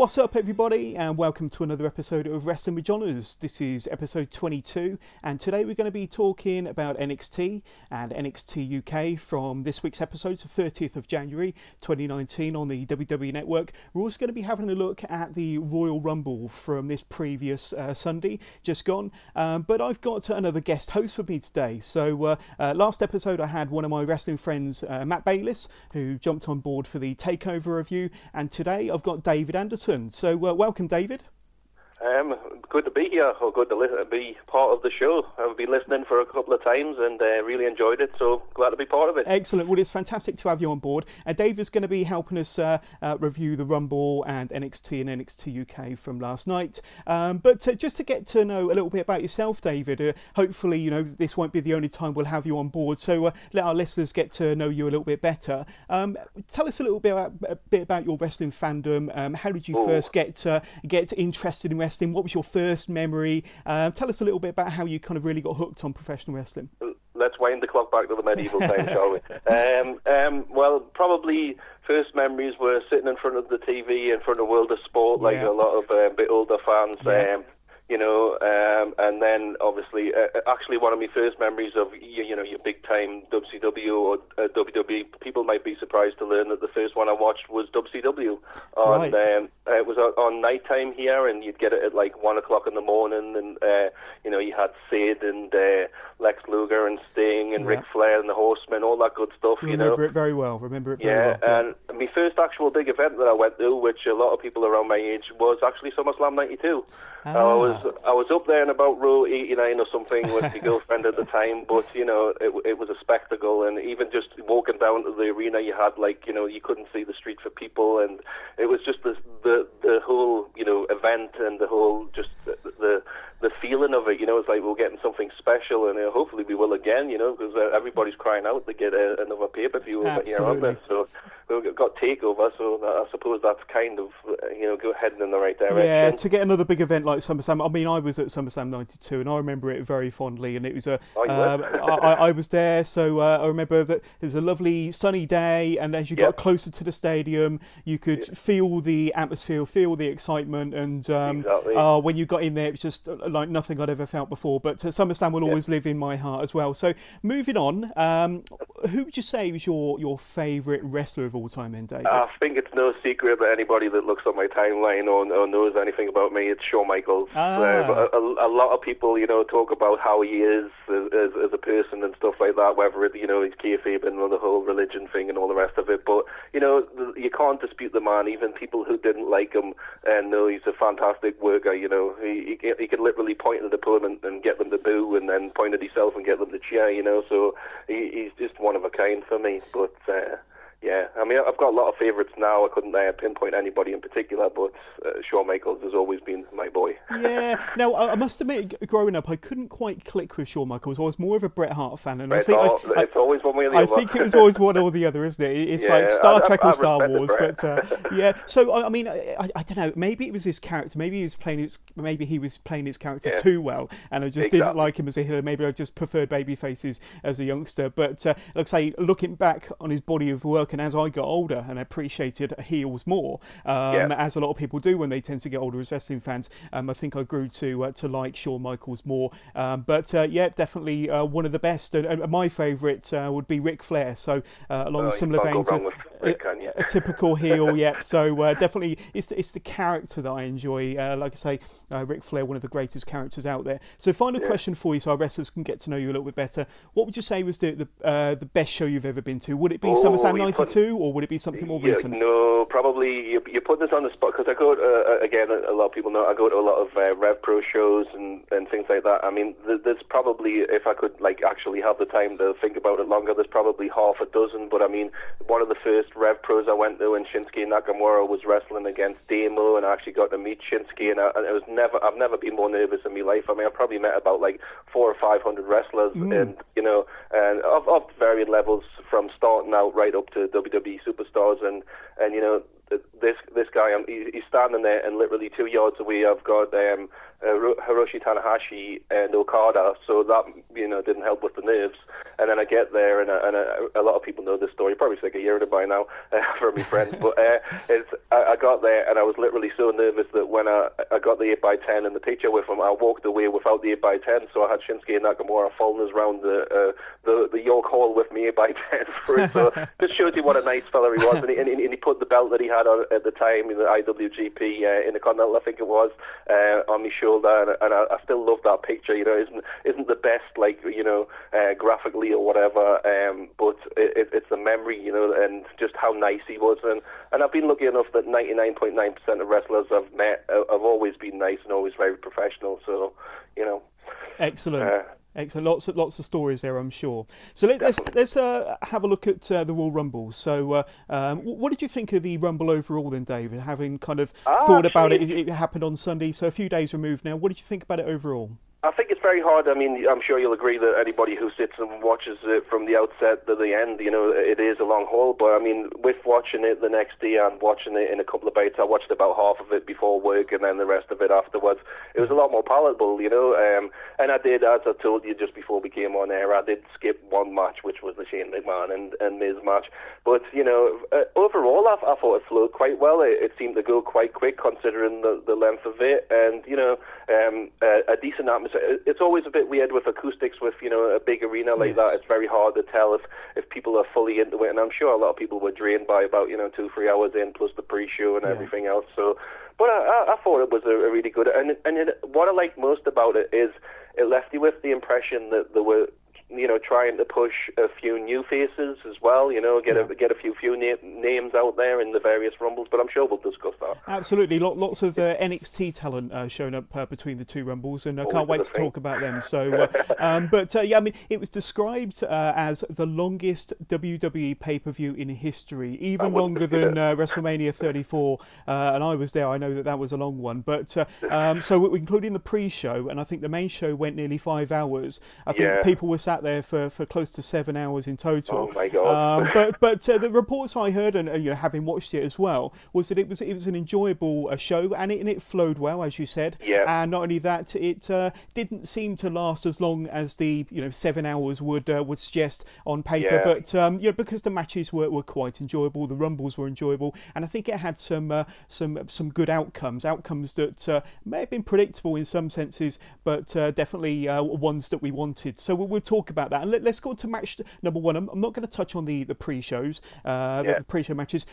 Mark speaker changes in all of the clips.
Speaker 1: What's up, everybody, and welcome to another episode of Wrestling with Johners. This is episode 22, and today we're going to be talking about NXT and NXT UK from this week's episode, the 30th of January 2019 on the WWE Network. We're also going to be having a look at the Royal Rumble from this previous uh, Sunday, just gone. Um, but I've got another guest host for me today. So, uh, uh, last episode I had one of my wrestling friends, uh, Matt Bayliss, who jumped on board for the takeover review, and today I've got David Anderson. So, uh, welcome, David.
Speaker 2: Um, good to be here, or good to li- be part of the show. I've been listening for a couple of times and uh, really enjoyed it, so glad to be part of it.
Speaker 1: Excellent. Well, it's fantastic to have you on board. And uh, David's going to be helping us uh, uh, review the Rumble and NXT and NXT UK from last night. Um, but uh, just to get to know a little bit about yourself, David, uh, hopefully, you know, this won't be the only time we'll have you on board. So let our listeners get to know you a little bit better. Um, tell us a little bit about, a bit about your wrestling fandom. Um, how did you Ooh. first get get interested in wrestling? Wrestling? What was your first memory? Uh, tell us a little bit about how you kind of really got hooked on professional wrestling.
Speaker 2: Let's wind the clock back to the medieval times, shall we? Um, um, well, probably first memories were sitting in front of the TV in front of World of Sport, like yeah. a lot of uh, bit older fans. Yeah. Um, you know, um, and then obviously, uh, uh actually, one of my first memories of you, you know your big time WCW or uh, WWE. People might be surprised to learn that the first one I watched was WCW. On, right. um, it was on, on night time here, and you'd get it at like one o'clock in the morning, and uh, you know you had Sid and uh, Lex Luger and Sting and yeah. Ric Flair and the Horsemen, all that good stuff.
Speaker 1: Remember
Speaker 2: you know,
Speaker 1: it very well. Remember it very
Speaker 2: yeah,
Speaker 1: well.
Speaker 2: Yeah, and my first actual big event that I went to, which a lot of people around my age, was actually SummerSlam '92. Ah. I was I was up there in about row 89 or something with my girlfriend at the time, but you know it it was a spectacle, and even just walking down to the arena, you had like you know you couldn't see the street for people, and it was just the the the whole you know event and the whole just the, the the feeling of it, you know, it's like we're getting something special, and uh, hopefully we will again, you know, because uh, everybody's crying out to get uh, another pay per view over here, aren't? So we've got takeover, so I suppose that's kind of uh, you know go heading in the right direction.
Speaker 1: Yeah, to get another big event like SummerSlam. I mean, I was at SummerSlam '92, and I remember it very fondly, and it was a.
Speaker 2: Oh, um,
Speaker 1: I, I, was there, so uh, I remember that it was a lovely sunny day, and as you yep. got closer to the stadium, you could yep. feel the atmosphere, feel the excitement, and um,
Speaker 2: exactly.
Speaker 1: uh, when you got in there, it was just like nothing I'd ever felt before. But uh, SummerSlam will always live in my heart as well. So moving on, um, who would you say was your your favourite wrestler of all time, then, David?
Speaker 2: I think it's no secret that anybody that looks at my timeline or, or knows anything about me, it's Shawn Michaels.
Speaker 1: Ah.
Speaker 2: Uh, a, a, lot of people, you know, talk about how he is as, as, a person and stuff like that. Whether it, you know he's kayfabe and the whole religion thing and all the rest of it, but you know you can't dispute the man. Even people who didn't like him and know he's a fantastic worker. You know, he he, he could literally point at the opponent and get them to boo, and then point at himself and get them to cheer. You know, so he, he's just one of a kind for me. But uh, yeah, I mean, I've got a lot of favourites now. I couldn't uh, pinpoint anybody in particular, but uh, Shawn Michaels has always been my boy.
Speaker 1: yeah. Now, I must admit, growing up, I couldn't quite click with Shawn Michaels. I was more of a Bret Hart fan, and
Speaker 2: Bret
Speaker 1: I think
Speaker 2: Hart,
Speaker 1: I,
Speaker 2: it's always one way or the
Speaker 1: I
Speaker 2: other.
Speaker 1: think it was always one or the other, isn't it? It's
Speaker 2: yeah,
Speaker 1: like Star
Speaker 2: I,
Speaker 1: Trek
Speaker 2: I,
Speaker 1: or Star Wars,
Speaker 2: but
Speaker 1: uh, yeah. So I, mean, I, I, don't know. Maybe it was his character. Maybe he was playing his. Maybe he was playing his character
Speaker 2: yeah.
Speaker 1: too well, and I just
Speaker 2: exactly.
Speaker 1: didn't like him as a healer. Maybe I just preferred baby faces as a youngster. But uh, like I say, looking back on his body of work, and as I got older, and appreciated heels more, um,
Speaker 2: yeah.
Speaker 1: as a lot of people do when they tend to get older as wrestling fans. Um, I think I grew to uh, to like Shawn Michaels more. Um, but uh, yeah, definitely uh, one of the best. And, my favourite uh, would be Ric Flair. So uh, along
Speaker 2: oh,
Speaker 1: similar veins,
Speaker 2: a, Rick,
Speaker 1: a, a, typical heel. yeah. So uh, definitely, it's it's the character that I enjoy. like I say, Ric Flair, one of the greatest characters out there. So final
Speaker 2: yeah.
Speaker 1: question for you, so our wrestlers can get to know you a little bit better. What would you say was the the, the best show you've ever been to? Would it be
Speaker 2: oh,
Speaker 1: SummerSlam '92, or would it be something more
Speaker 2: yeah,
Speaker 1: recent?
Speaker 2: No, probably you, you put this on the spot because I go to, uh, again. A lot of people know I go to a lot of uh, Rev Pro shows and, and things like that. I mean, th- there's probably if I could like actually have the time to think about it longer, there's probably half a dozen. But I mean, one of the first Rev Pros I went to, and Shinsuke Nakamura was wrestling against Damo, and I actually got to meet Shinsuke, and, I, and it was never I've never been more nervous in my life. I mean, I probably met about like four or five hundred wrestlers,
Speaker 1: Mm.
Speaker 2: and you know, and of, of varying levels from starting out right up to WWE superstars, and and you know this this guy, um, he's standing there, and literally two yards away, I've got um, uh, Hiroshi Tanahashi and Okada, so that you know didn't help with the nerves. And then I get there, and, a, and a lot of people know this story. Probably like a year it by now uh, from my friends. But uh, it's, I, I got there, and I was literally so nervous that when I, I got the eight by ten and the picture with him, I walked away without the eight by ten. So I had Shinsuke Nakamura following us around the uh, the the York Hall with me eight by ten for it. So just shows you what a nice fella he was, and he, and he, put the belt that he had on at the time in the IWGP uh, Intercontinental, I think it was, uh, on my shoulder, and, and I, I still love that picture. You know, isn't isn't the best like you know uh, graphically or whatever, um, but it, it's the memory, you know, and just how nice he was. And and I've been lucky enough that 99.9% of wrestlers I've met have always been nice and always very professional. So, you know.
Speaker 1: Excellent. Excellent. Lots of lots of stories there, I'm sure. So let, us let's, let's uh, have a look at uh, the Royal Rumble. So, uh, um, what did you think of the Rumble overall, then, David? Having kind of ah, thought about it, it happened on Sunday, so a few days removed now. What did you think about it overall?
Speaker 2: I think it's very hard. I mean, I'm sure you'll agree that anybody who sits and watches it from the outset to the end, you know, it is a long haul. But I mean, with watching it the next day and watching it in a couple of bites, I watched about half of it before work and then the rest of it afterwards. It was a lot more palatable, you know. Um, and I did, as I told you just before we came on air, I did skip one match, which was the Shane McMahon and, and Miz match. But you know, uh, overall, I, I thought it flowed quite well. It, it seemed to go quite quick considering the, the length of it, and you know, um, a, a decent atmosphere. It's always a bit weird with acoustics with you know a big arena like yes. that. It's very hard to tell if if people are fully into it, and I'm sure a lot of people were drained by about you know two three hours in plus the pre-show and yeah. everything else. So, but I, I, thought it was a, a really good. And and it, what I liked most about it is it left you with the impression that there were you know, trying to push a few new faces as well. You know, get yeah. a get a few few na- names out there in the various rumbles. But I'm sure we'll discuss that.
Speaker 1: Absolutely, lots of uh, NXT talent uh, shown up uh, between the two rumbles, and I can't wait to thing. talk about them. So, uh, um, but uh, yeah, I mean, it was described uh, as the longest WWE pay per view in history, even longer than WrestleMania 34. and I was there. I know that that was a long one. But um, so, we're including the pre-show, and I think the main show went nearly five hours. I think yeah. people were sat sat there for, for close to seven hours in total.
Speaker 2: Oh my god!
Speaker 1: Um, but but uh, the reports I heard and uh, you know, having watched it as well was that it was it was an enjoyable uh, show and it and it flowed well as you said.
Speaker 2: Yeah.
Speaker 1: And not only that, it uh, didn't seem to last as long as the you know seven hours would uh, would suggest on paper. Yeah. But um, you know because the matches were, were quite enjoyable, the rumbles were enjoyable, and I think it had some uh, some some good outcomes, outcomes that may have been predictable in some senses, but definitely ones that we wanted. So we'll talk about that. And let, us go on to match number one. I'm, I'm not going to touch on the, the pre shows, uh, yeah. the pre show matches.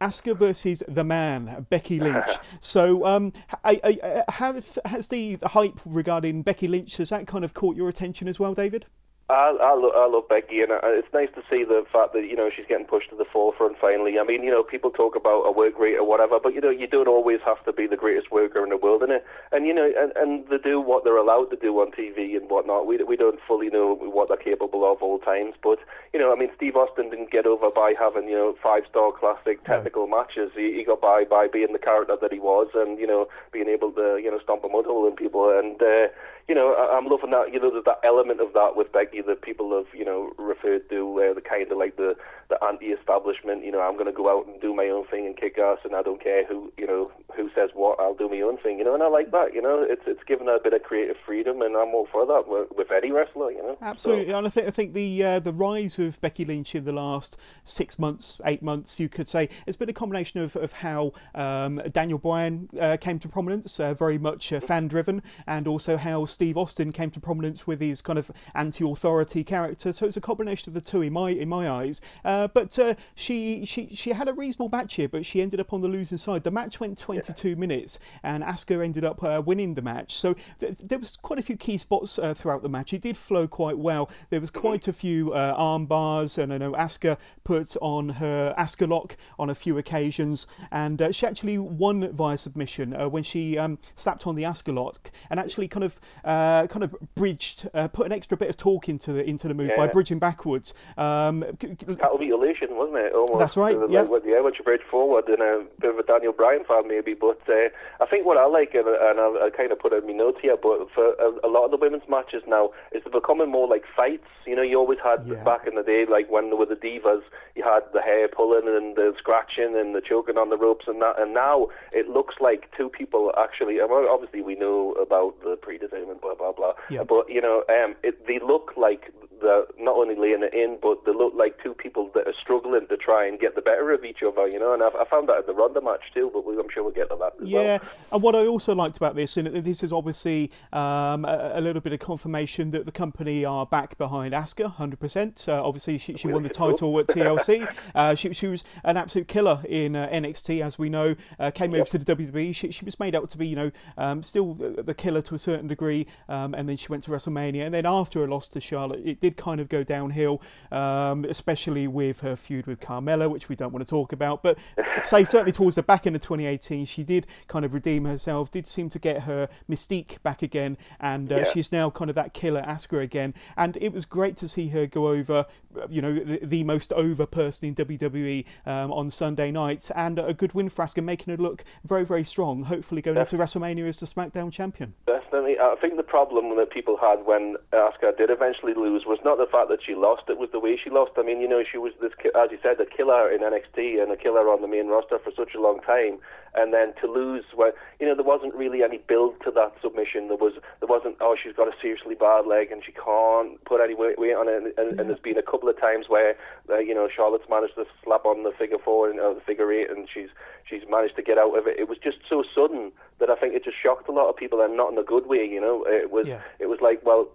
Speaker 1: Asuka versus the man, Becky Lynch. so, um, I, I, how has the, the hype regarding Becky Lynch has that kind of caught your attention as well, David?
Speaker 2: I, I, love, I love Becky, and I, it's nice to see the fact that you know she's getting pushed to the forefront finally. I mean, you know, people talk about a work rate or whatever, but you know, you don't always have to be the greatest worker in the world, and And you know, and, and they do what they're allowed to do on TV and whatnot. We we don't fully know what they're capable of all times, but you know, I mean, Steve Austin didn't get over by having you know five star classic technical matches. He, he got by by being the character that he was, and you know, being able to you know stomp a mud hole in people and. Uh, you know, I, am loving that. You know, there's that element of that with Becky that people have, you know, referred to, uh, the kind of like the the anti-establishment. You know, I'm going to go out and do my own thing and kick ass, and I don't care who, you know, who says what. I'll do my own thing. You know, and I like that. You know, it's it's given a bit of creative freedom, and I'm all for that with, with any wrestler. You know,
Speaker 1: absolutely. So. And I think I think the uh, the rise of Becky Lynch in the last six months, eight months, you could say, it's been a combination of of how um, Daniel Bryan uh, came to prominence, uh, very much uh, fan driven, and also how Steve Austin came to prominence with his kind of anti-authority character. So it's a combination of the two in my in my eyes. Uh, but uh, she she she had a reasonable match here, but she ended up on the losing side. The match went 22 yeah. minutes, and Asuka ended up uh, winning the match. So th- there was quite a few key spots uh, throughout the match. It did flow quite well. There was mm-hmm. quite a few uh, arm bars, and I know Asuka put on her Asuka lock on a few occasions, and uh, she actually won via submission when she um, slapped on the Asuka lock and actually kind of uh, kind of bridged, uh, put an extra bit of torque into the into the move yeah. by bridging backwards. Um,
Speaker 2: that'll be undulation, wasn't it? Almost.
Speaker 1: That's right.
Speaker 2: Uh,
Speaker 1: yeah.
Speaker 2: Like, yeah, she bridge forward, and a bit of a Daniel Bryan fan maybe. But uh, I think what I like, and, and I, I kind of put in my notes here, but for a, a lot of the women's matches now, they're becoming more like fights. You know, you always had
Speaker 1: Yeah.
Speaker 2: back in the day, like when there were the divas, you had the hair pulling and the scratching and the choking on the ropes and that. And now it looks like two people actually. Obviously, we know about the predetermined, blah blah blah.
Speaker 1: Yeah.
Speaker 2: But you know, um, it, they look like they're not only laying it in, but they look like two people that are struggling to try and get the better of each other. You know, and I, I found that in the Ronda match too. But we, I'm sure we'll get to that as
Speaker 1: Yeah,
Speaker 2: well.
Speaker 1: and what I also liked about this, and this is obviously um, a, a little bit of confirmation that the company are back behind Asuka, hundred percent. Uh, obviously, she, she won the title at TLC. uh, she, she was an absolute killer in uh, NXT, as we know. Uh, came over to the WWE. She, she was made out to be, you know, um, still the, the killer to a certain degree. Um, and then she went to WrestleMania, and then after a loss to Charlotte, it did kind of go downhill, um, especially with her feud with Carmella, which we don't want to talk about. But say certainly towards the back end of 2018, she did kind of redeem herself, did seem to get her mystique back again, and uh,
Speaker 2: Yeah.
Speaker 1: she's now kind of that killer Asuka again. And it was great to see her go over, you know, the, the most over person in WWE um, on Sunday night, and a good win for Asuka, making her look very, very strong. Hopefully, going into WrestleMania as the SmackDown champion.
Speaker 2: Definitely. I think the problem that people had when Asuka did eventually lose was not the fact that she lost, it was the way she lost. I mean, you know, she was this, as you said, a killer in NXT and a killer on the main roster for such a long time. And then to lose, when you know there wasn't really any build to that submission. There was, there wasn't. Oh, she's got a seriously bad leg and she can't put any weight, weight on it. And, and, and there's been a couple of times where, uh, you know, Charlotte's managed to slap on the figure four and uh, the figure eight, and she's she's managed to get out of it. It was just so sudden that I think it just shocked a lot of people, and not in a good way. You know, it was
Speaker 1: Yeah.
Speaker 2: it was like, well,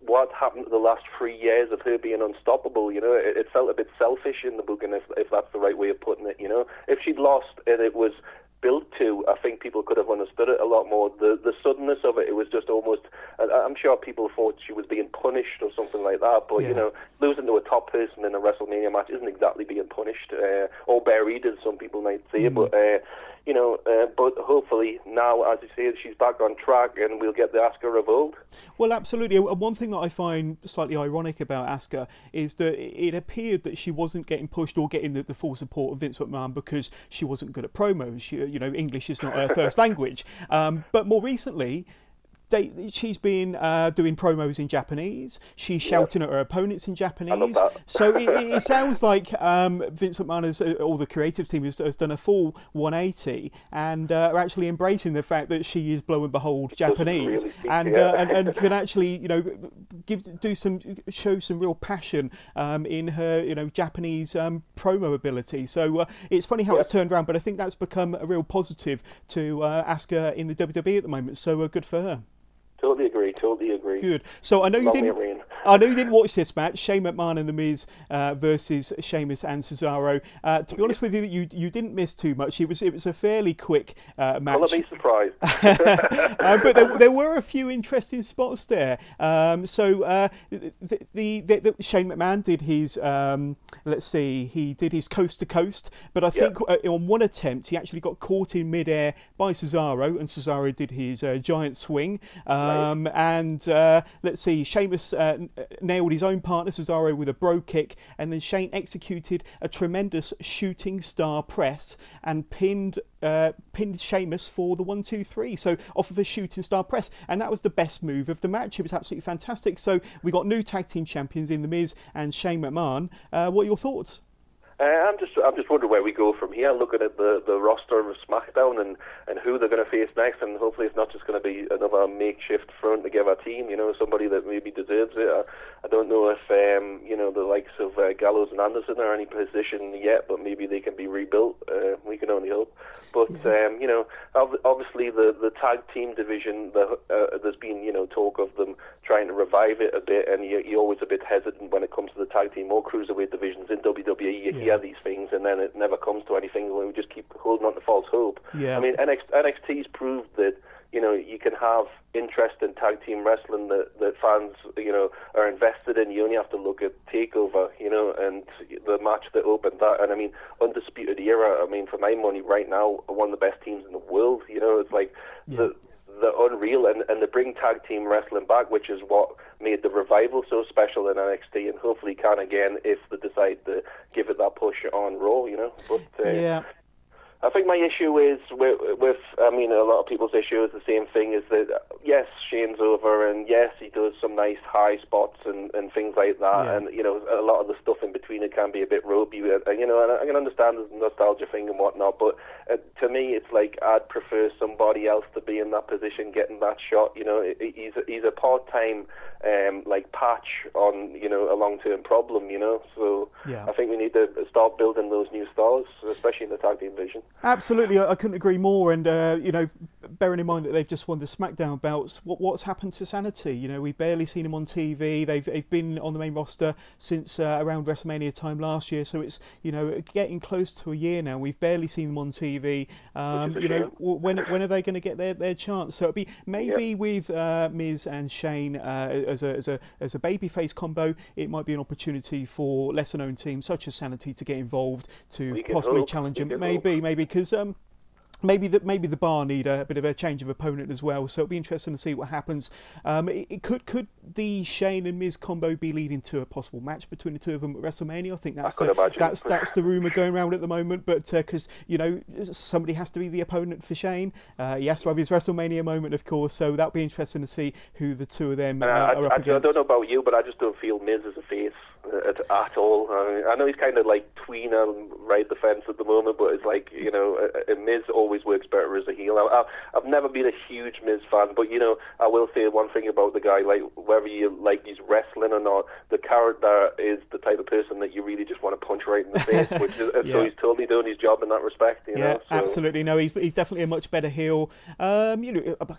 Speaker 2: what happened to the last three years of her being unstoppable? You know, it, it felt a bit selfish in the booking, if if that's the right way of putting it. You know, if she'd lost and it was built to, I think people could have understood it a lot more. The the suddenness of it, it was just almost. I- I'm sure people thought she was being punished or something like that. But
Speaker 1: Yeah.
Speaker 2: you know, losing to a top person in a WrestleMania match isn't exactly being punished uh, or buried, as some people might say. But uh, you know, uh, but hopefully now, as you say, she's back on track, and we'll get the Asuka of old.
Speaker 1: Well, absolutely. And one thing that I find slightly ironic about Asuka is that it appeared that she wasn't getting pushed or getting the, the full support of Vince McMahon because she wasn't good at promos. She, you know, English is not her first language. Um, but more recently, they, she's been uh, doing promos in Japanese. She's shouting at her opponents in Japanese. so it, it sounds like um, Vince McMahon has, uh, or the creative team has, has done a full 180 and uh, are actually embracing the fact that she is, lo and behold, Japanese,
Speaker 2: really
Speaker 1: and, uh, and and can actually, you know, give do some show some real passion um, in her, you know, Japanese um, promo ability. So uh, it's funny how it's turned around, but I think that's become a real positive to uh, Asuka in the WWE at the moment. So uh, good for her.
Speaker 2: Totally agree. Totally agree.
Speaker 1: Good. So I know you
Speaker 2: Long
Speaker 1: didn't. I know you didn't watch this match, Shane McMahon and The Miz uh, versus Sheamus and Cesaro. Uh, to be honest with you, you you didn't miss too much. It was it was a fairly quick uh,
Speaker 2: I'll not be surprised.
Speaker 1: uh, but there, there were a few interesting spots there. Um, so uh, the, the, the, the Shane McMahon did his um, let's see, he did his coast to coast, but I think uh, on one attempt he actually got caught in midair by Cesaro, and Cesaro did his uh, giant swing. Um, And uh, let's see, Sheamus nailed his own partner Cesaro with a Brogue Kick, and then Shane executed a tremendous shooting star press and pinned uh, pinned Sheamus for the one, two, three. So off of a shooting star press, and that was the best move of the match. It was absolutely fantastic. So we got new tag team champions in the Miz and Shane McMahon. Uh, what are your thoughts?
Speaker 2: Uh, I'm just I'm just wondering where we go from here. Looking at the, the roster of SmackDown and, and who they're going to face next, and hopefully it's not just going to be another makeshift thrown together team. You know, somebody that maybe deserves it. I don't know if um, you know the likes of uh, Gallows and Anderson are in any position yet, but maybe they can be rebuilt. Uh, we can only hope. But um, you know, ob- obviously the the tag team division, the, uh, there's been you know talk of them trying to revive it a bit, and you, you're always a bit hesitant when it comes to the tag team or cruiserweight divisions in WWE. You hear these things, and then it never comes to anything. And we just keep holding on to false hope.
Speaker 1: Yeah.
Speaker 2: I mean, NXT, NXT's proved that you know you can have interest in tag team wrestling that that fans you know are invested in. You only have to look at Takeover, you know, and the match that opened that. And I mean, Undisputed Era. I mean, for my money, right now, one of the best teams in the world. You know, it's like the they're unreal, and, and they bring tag team wrestling back, which is what made the revival so special in NXT, and hopefully can again if they decide to give it that push on Raw, you know. But uh,
Speaker 1: yeah.
Speaker 2: I think my issue is with, with, I mean, a lot of people's issue is the same thing. Is that yes, Shane's over, and yes, he does some nice high spots and, and things like that,
Speaker 1: Yeah.
Speaker 2: and you know, a lot of the stuff in between it can be a bit ropey, you know, and I can understand the nostalgia thing and whatnot, but uh, to me, it's like I'd prefer somebody else to be in that position, getting that shot. You know, he's a, he's a part-time um, like patch on you know a long-term problem. You know, so
Speaker 1: Yeah.
Speaker 2: I think we need to start building those new stars, especially in the tag team division.
Speaker 1: Absolutely, I couldn't agree more. And uh, you know, bearing in mind that they've just won the SmackDown belts, what what's happened to Sanity? You know, we've barely seen them on TV. They've they've been on the main roster since uh, around WrestleMania time last year, so it's you know getting close to a year now. We've barely seen them on TV. Um,
Speaker 2: Which is a
Speaker 1: you know, when when are they going to get their, their chance? So it'll be maybe with uh, Miz and Shane uh, as a as a as a babyface combo. It might be an opportunity for lesser known teams such as Sanity to get involved to possibly
Speaker 2: hope.
Speaker 1: challenge
Speaker 2: them.
Speaker 1: Maybe maybe because um, maybe the maybe the bar need a, bit of a change of opponent as well. So it'll be interesting to see what happens. Um, it, it could could the Shane and Miz combo be leading to a possible match between the two of them at WrestleMania? I think that's
Speaker 2: could
Speaker 1: the, that's that's the rumor going around at the moment. But because you know somebody has to be the opponent for Shane, uh, he has to have his WrestleMania moment, of course. So that'll be interesting to see who the two of them uh,
Speaker 2: I,
Speaker 1: are
Speaker 2: I,
Speaker 1: up
Speaker 2: I, I don't know about you, but I just don't feel Miz as a face uh, at, at all. I, mean, I know he's kind of like tweener and ride the fence at the moment, but it's like you know, uh, uh, Miz always works better as a heel. I, I, I've never been a huge Miz fan, but you know, I will say one thing about the guy: like whether you like his wrestling or not, the character is the type of person that you really just want to punch right in the face. which is,
Speaker 1: Yeah.
Speaker 2: so he's totally doing his job in that respect. You
Speaker 1: Yeah,
Speaker 2: know, so.
Speaker 1: absolutely. No, he's, he's definitely a much better heel. Um, you know, uh,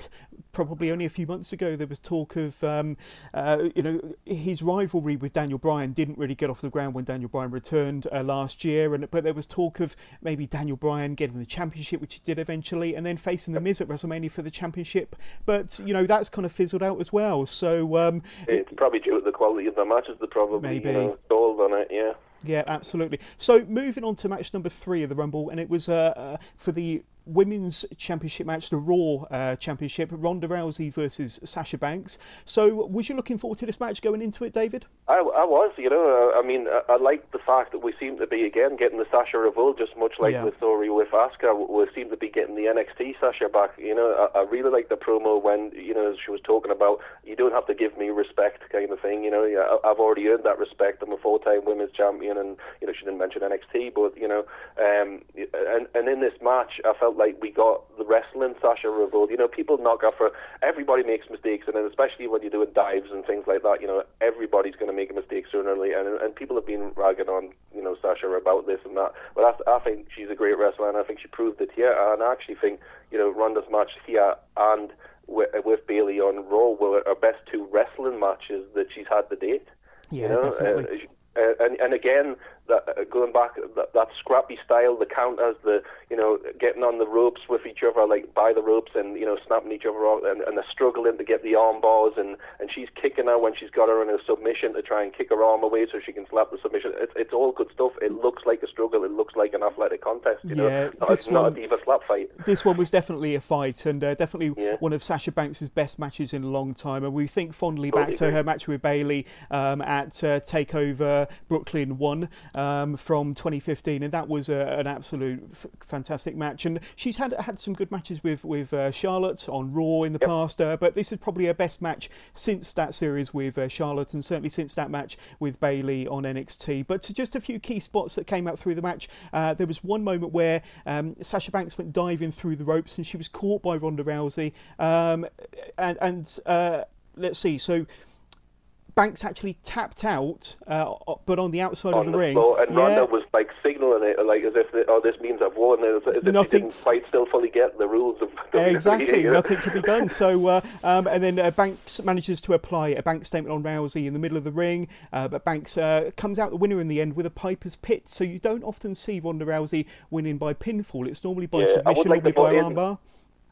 Speaker 1: probably only a few months ago there was talk of, um, uh, you know, his rivalry with Daniel Bryan didn't really get off the ground when Daniel Bryan returned uh, last year, and but there was talk of maybe Daniel Bryan getting the championship, which he did eventually, and then facing the Miz at WrestleMania for the championship. But you know, that's kind of fizzled out as well. So um,
Speaker 2: It's probably due to the quality of the matches. They probably
Speaker 1: Maybe.
Speaker 2: you know stalled on it. Yeah.
Speaker 1: Yeah, absolutely. So moving on to match number three of the Rumble, and it was uh, uh, for the women's championship match, the Raw uh, championship, Ronda Rousey versus Sasha Banks. So was you looking forward to this match going into it, David?
Speaker 2: I, I was, you know. I, I mean, I, I like the fact that we seem to be again getting the Sasha Revolt, just much like
Speaker 1: Yeah.
Speaker 2: the story with Asuka. We seem to be getting the NXT Sasha back. You know, I, I really like the promo when you know she was talking about you don't have to give me respect, kind of thing. You know, yeah, I, I've already earned that respect. I'm a four-time women's champion, and you know she didn't mention NXT, but you know, um, and and in this match, I felt like we got the wrestling Sasha Revolt. You know, people knock off her. Everybody makes mistakes, and then especially when you're doing dives and things like that, you know, everybody's going to make a mistake sooner or later. And, and people have been ragging on, you know, Sasha about this and that. But I, I think she's a great wrestler, and I think she proved it here. And I actually think, you know, Ronda's match here and with, with Bayley on Raw were her best two wrestling matches that she's had to date.
Speaker 1: Yeah,
Speaker 2: you know?
Speaker 1: definitely.
Speaker 2: Uh, and and again, that, uh, going back, that, that scrappy style, the counters, the you know, getting on the ropes with each other, like by the ropes, and you know, snapping each other off, and, and they're struggling to get the arm bars, and and she's kicking her when she's got her in a submission to try and kick her arm away so she can slap the submission. It's it's all good stuff. It looks like a struggle. It looks like an athletic contest. You
Speaker 1: Yeah,
Speaker 2: know, not,
Speaker 1: this
Speaker 2: a, not
Speaker 1: one-
Speaker 2: a diva slap fight.
Speaker 1: This one was definitely a fight, and uh, definitely
Speaker 2: Yeah.
Speaker 1: one of Sasha Banks' best matches in a long time. And we think fondly back
Speaker 2: Totally
Speaker 1: to her match with Bayley um, at uh, Takeover Brooklyn One um, from 2015, and that was a, an absolute f- fantastic match. And she's had had some good matches with with uh, Charlotte on Raw in the past, uh, but this is probably her best match since that series with uh, Charlotte, and certainly since that match with Bayley on NXT. But to just a few key spots that came out through the match, uh, there was one moment where um, Sasha Banks went diving through the ropes, and she was caught by Ronda Rousey, um, and and uh, let's see, so. Banks actually tapped out, uh, but on the outside
Speaker 2: on
Speaker 1: of the,
Speaker 2: the
Speaker 1: ring.
Speaker 2: floor, and
Speaker 1: Yeah.
Speaker 2: Ronda was like signaling it, like as if, oh, this means I've won, as, as if
Speaker 1: Nothing-
Speaker 2: didn't quite still fully get the rules of
Speaker 1: Exactly, nothing could be done. So, uh, um, and then uh, Banks manages to apply a bank statement on Rousey in the middle of the ring, uh, but Banks uh, comes out the winner in the end with a Piper's Pit. So you don't often see Ronda Rousey winning by pinfall. It's normally by
Speaker 2: Yeah,
Speaker 1: submission,
Speaker 2: like
Speaker 1: normally by
Speaker 2: put
Speaker 1: an
Speaker 2: in-
Speaker 1: armbar.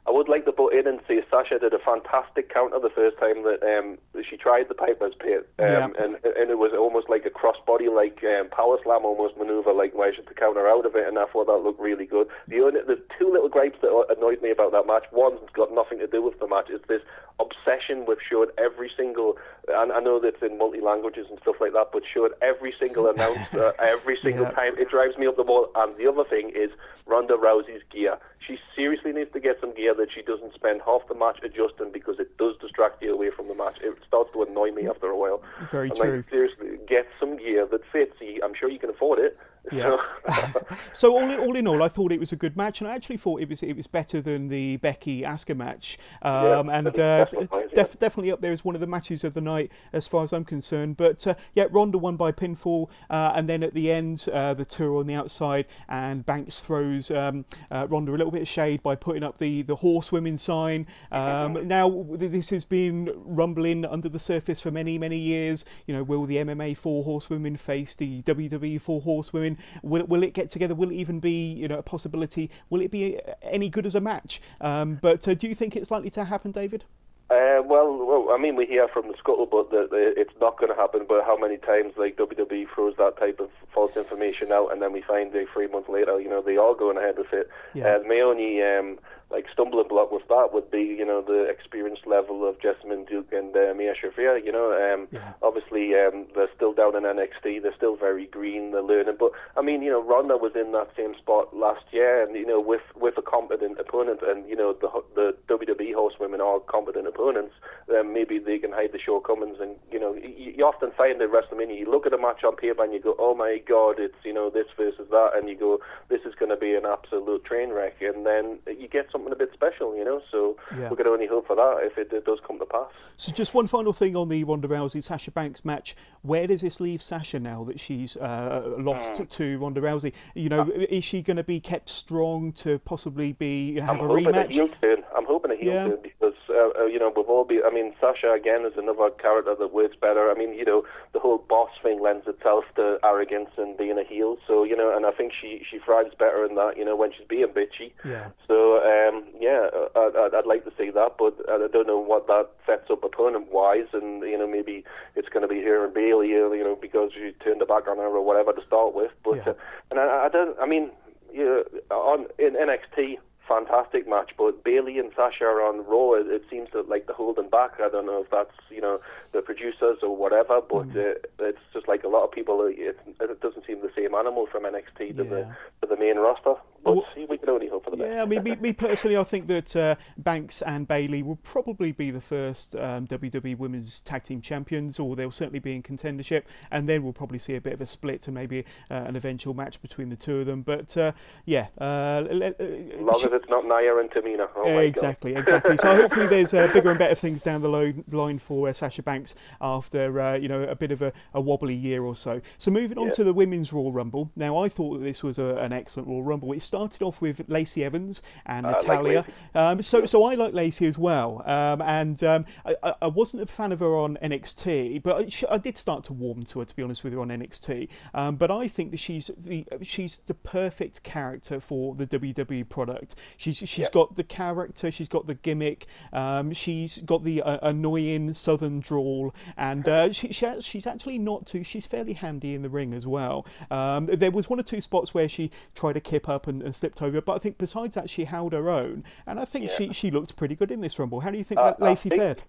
Speaker 2: I would like to put in and say Sasha did a fantastic counter the first time that um, she tried the Piper's Pit, um,
Speaker 1: Yeah.
Speaker 2: and and it was almost like a crossbody like um, power slam almost maneuver, like where she had to counter out of it, and I thought that looked really good. The only there's two little gripes that annoyed me about that match. One's got nothing to do with the match. It's this obsession with showing every single, and I know that's in multi languages and stuff like that, but showing every single announcer every single yeah. time. It drives me up the wall. And the other thing is Ronda Rousey's gear. She seriously needs to get some gear that she doesn't spend half the match adjusting because it does distract you away from the match. It starts to annoy me after a while.
Speaker 1: Very
Speaker 2: I'm
Speaker 1: true.
Speaker 2: Like, seriously, get some gear that fits. I'm sure you can afford it.
Speaker 1: Yeah. so all in, all in all, I thought it was a good match, and I actually thought it was it was better than the Becky Asuka match, um,
Speaker 2: yeah,
Speaker 1: and uh, def- definitely up there as one of the matches of the night as far as I'm concerned. But uh, yeah, Ronda won by pinfall, uh, and then at the end, uh, the tour on the outside, and Banks throws um, uh, Ronda a little bit of shade by putting up the the horsewomen sign. Um, now this has been rumbling under the surface for many many years. You know, will the MMA four horsewomen face the WWE four horsewomen? Will, will it get together? Will it even be you know a possibility? Will it be any good as a match? Um, but uh, do you think it's likely to happen, David?
Speaker 2: Uh, well, well, I mean, we hear from the scuttlebutt that it's not going to happen, but how many times like WWE throws that type of false information out, and then we find a three months later, you know, they are going ahead with it. Yeah. Uh, my only um, like stumbling block with that would be, you know, the experience level of Jessamyn Duke and uh, Mia Shafir. You know, um, yeah. obviously um, they're still down in NXT. They're still very green. They're learning. But I mean, you know, Ronda was in that same spot last year, and you know, with with a competent opponent, and you know, the the WWE horsewomen are competent opponents. Then maybe they can hide the shortcomings. And you know, you, you often find at WrestleMania, you look at a match on paper and you go, oh my god, it's you know this versus that, and you go, this is going to be an absolute train wreck, and then you get something a bit special, you know. So yeah. we can only hope for that if it, it, does come to pass.
Speaker 1: So just one final thing on the Ronda Rousey Sasha Banks match. Where does this leave Sasha now that she's uh, lost mm. to Ronda Rousey? You know, uh, is she going to be kept strong to possibly be have
Speaker 2: I'm
Speaker 1: a rematch?
Speaker 2: A heel turn. I'm hoping a heel yeah. turn because uh, uh, you know we've all been. I mean, Sasha again is another character that works better. I mean, you know, the whole boss thing lends itself to arrogance and being a heel. So you know, and I think she she thrives better in that. You know, when she's being bitchy.
Speaker 1: Yeah.
Speaker 2: So um, yeah, I'd, I'd like to see that, but I don't know what that sets up opponent wise, and you know maybe it's going to be here and Bayley, you know, because you turned the back on her or whatever to start with. But yeah. uh, and I, I don't, I mean, you know, on in NXT fantastic match. But Bayley and Sasha are on Raw. It, it, seems that like they're holding back. I don't know if that's you know the producers or whatever, but mm. uh, it's just like a lot of people. It, it doesn't seem the same animal from NXT to yeah. the to the main roster. We can only hope for the best.
Speaker 1: Yeah, I mean, me, me personally, I think that uh, Banks and Bayley will probably be the first um, WWE Women's Tag Team Champions, or they'll certainly be in contendership, and then we'll probably see a bit of a split and maybe uh, an eventual match between the two of them. But uh, yeah, uh,
Speaker 2: as long as it's not Nia and Tamina. Oh
Speaker 1: exactly, exactly. So hopefully there's uh, bigger and better things down the lo- line for uh, Sasha Banks after you know a bit of a, a, wobbly year or so. So moving on yeah. to the Women's Raw Rumble. Now I thought that this was a, an excellent Raw Rumble. Started off with Lacey Evans and Natalya. Like um, so, so I like Lacey as well. Um, and um, I, I, wasn't a fan of her on NXT, but I, I, did start to warm to her, to be honest with you, on NXT. Um, but I think that she's the she's the perfect character for the WWE product. She's she's yeah. got the character, she's got the gimmick, um, she's got the uh, annoying Southern drawl, and uh, she, she, she's actually not too. She's fairly handy in the ring as well. Um, there was one or two spots where she tried to kip up and, and slipped over, but I think besides that, she held her own, and I think yeah. she she looked pretty good in this rumble. How do you think uh, Lacey think, fared?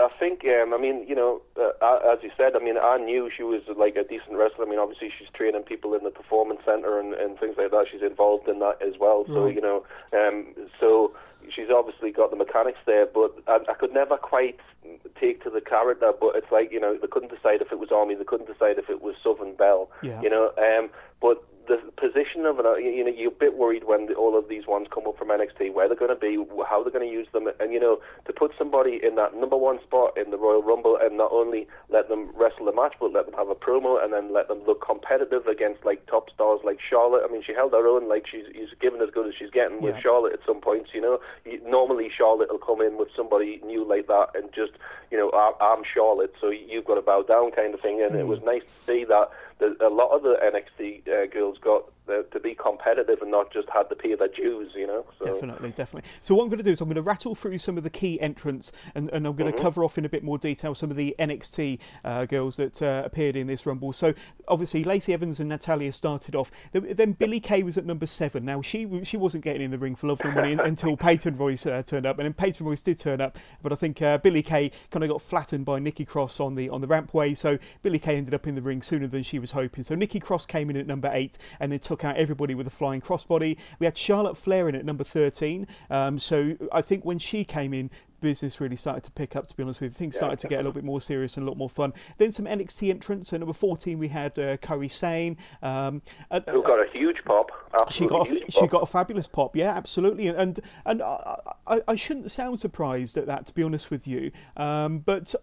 Speaker 2: I think, um, I mean, you know, uh, as you said, I mean, I knew she was like a decent wrestler. I mean, obviously she's training people in the performance center and, and things like that. She's involved in that as well. So right. you know, um, so she's obviously got the mechanics there. But I, I could never quite take to the character. But it's like you know, they couldn't decide if it was Army. They couldn't decide if it was Southern Belle.
Speaker 1: Yeah.
Speaker 2: You know, um, but the position of it, uh, you know, you're a bit worried when the, all of these ones come up from NXT, where they're going to be, how they're going to use them, and you know, to put somebody in that number one spot in the Royal Rumble and not only let them wrestle the match, but let them have a promo and then let them look competitive against like top stars like Charlotte. I mean, she held her own, like she's, she's given as good as she's getting with Charlotte at some points. You know, normally Charlotte will come in with somebody new like that and just, you know, I'm Charlotte, so you've got to bow down kind of thing, and mm. it was nice to see that a lot of the NXT uh, girls got uh, to be competitive and not just had to pay their dues, you know.
Speaker 1: So. Definitely, definitely. So what I'm going to do is I'm going to rattle through some of the key entrants, and, and I'm going mm-hmm. to cover off in a bit more detail some of the NXT uh, girls that uh, appeared in this Rumble. So obviously Lacey Evans and Natalya started off. Then Billie Kay was at number seven. Now she she wasn't getting in the ring for love nor money until Peyton Royce uh, turned up, and then Peyton Royce did turn up, but I think uh, Billie Kay kind of got flattened by Nikki Cross on the on the rampway, so Billie Kay ended up in the ring sooner than she was hoping. So Nikki Cross came in at number eight and then took out everybody with a flying crossbody. We had Charlotte Flair in at number 13. Um, so I think when she came in, business really started to pick up, to be honest with you. Things started to get a little bit more serious and a lot more fun. Then some NXT entrants. So number 14, we had uh, Kairi Sane. Um,
Speaker 2: uh, Who got a huge pop.
Speaker 1: She got a, she got a fabulous pop, yeah, absolutely. And and, and I, I, I, shouldn't sound surprised at that, to be honest with you. Um, but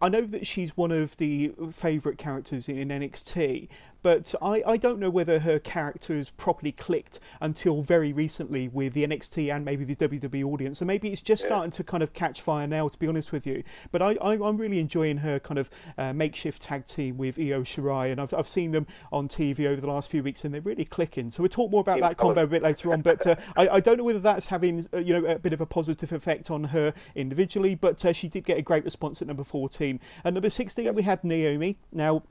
Speaker 1: I know that she's one of the favourite characters in NXT, but I, I don't know whether her character has properly clicked until very recently with the NXT and maybe the WWE audience. So maybe it's just yeah. starting to kind of catch fire now, to be honest with you. But I, I, am really enjoying her kind of uh, makeshift tag team with Io Shirai, and I've, I've seen them on TV over the last few weeks, and they're really clicking. So we'll talk more about that combo a bit later on. But uh, I, I, don't know whether that's having uh, you know a bit of a positive effect on her individually, but uh, she did get a great response at number 14. At number 16, yep. we had Naomi. Now,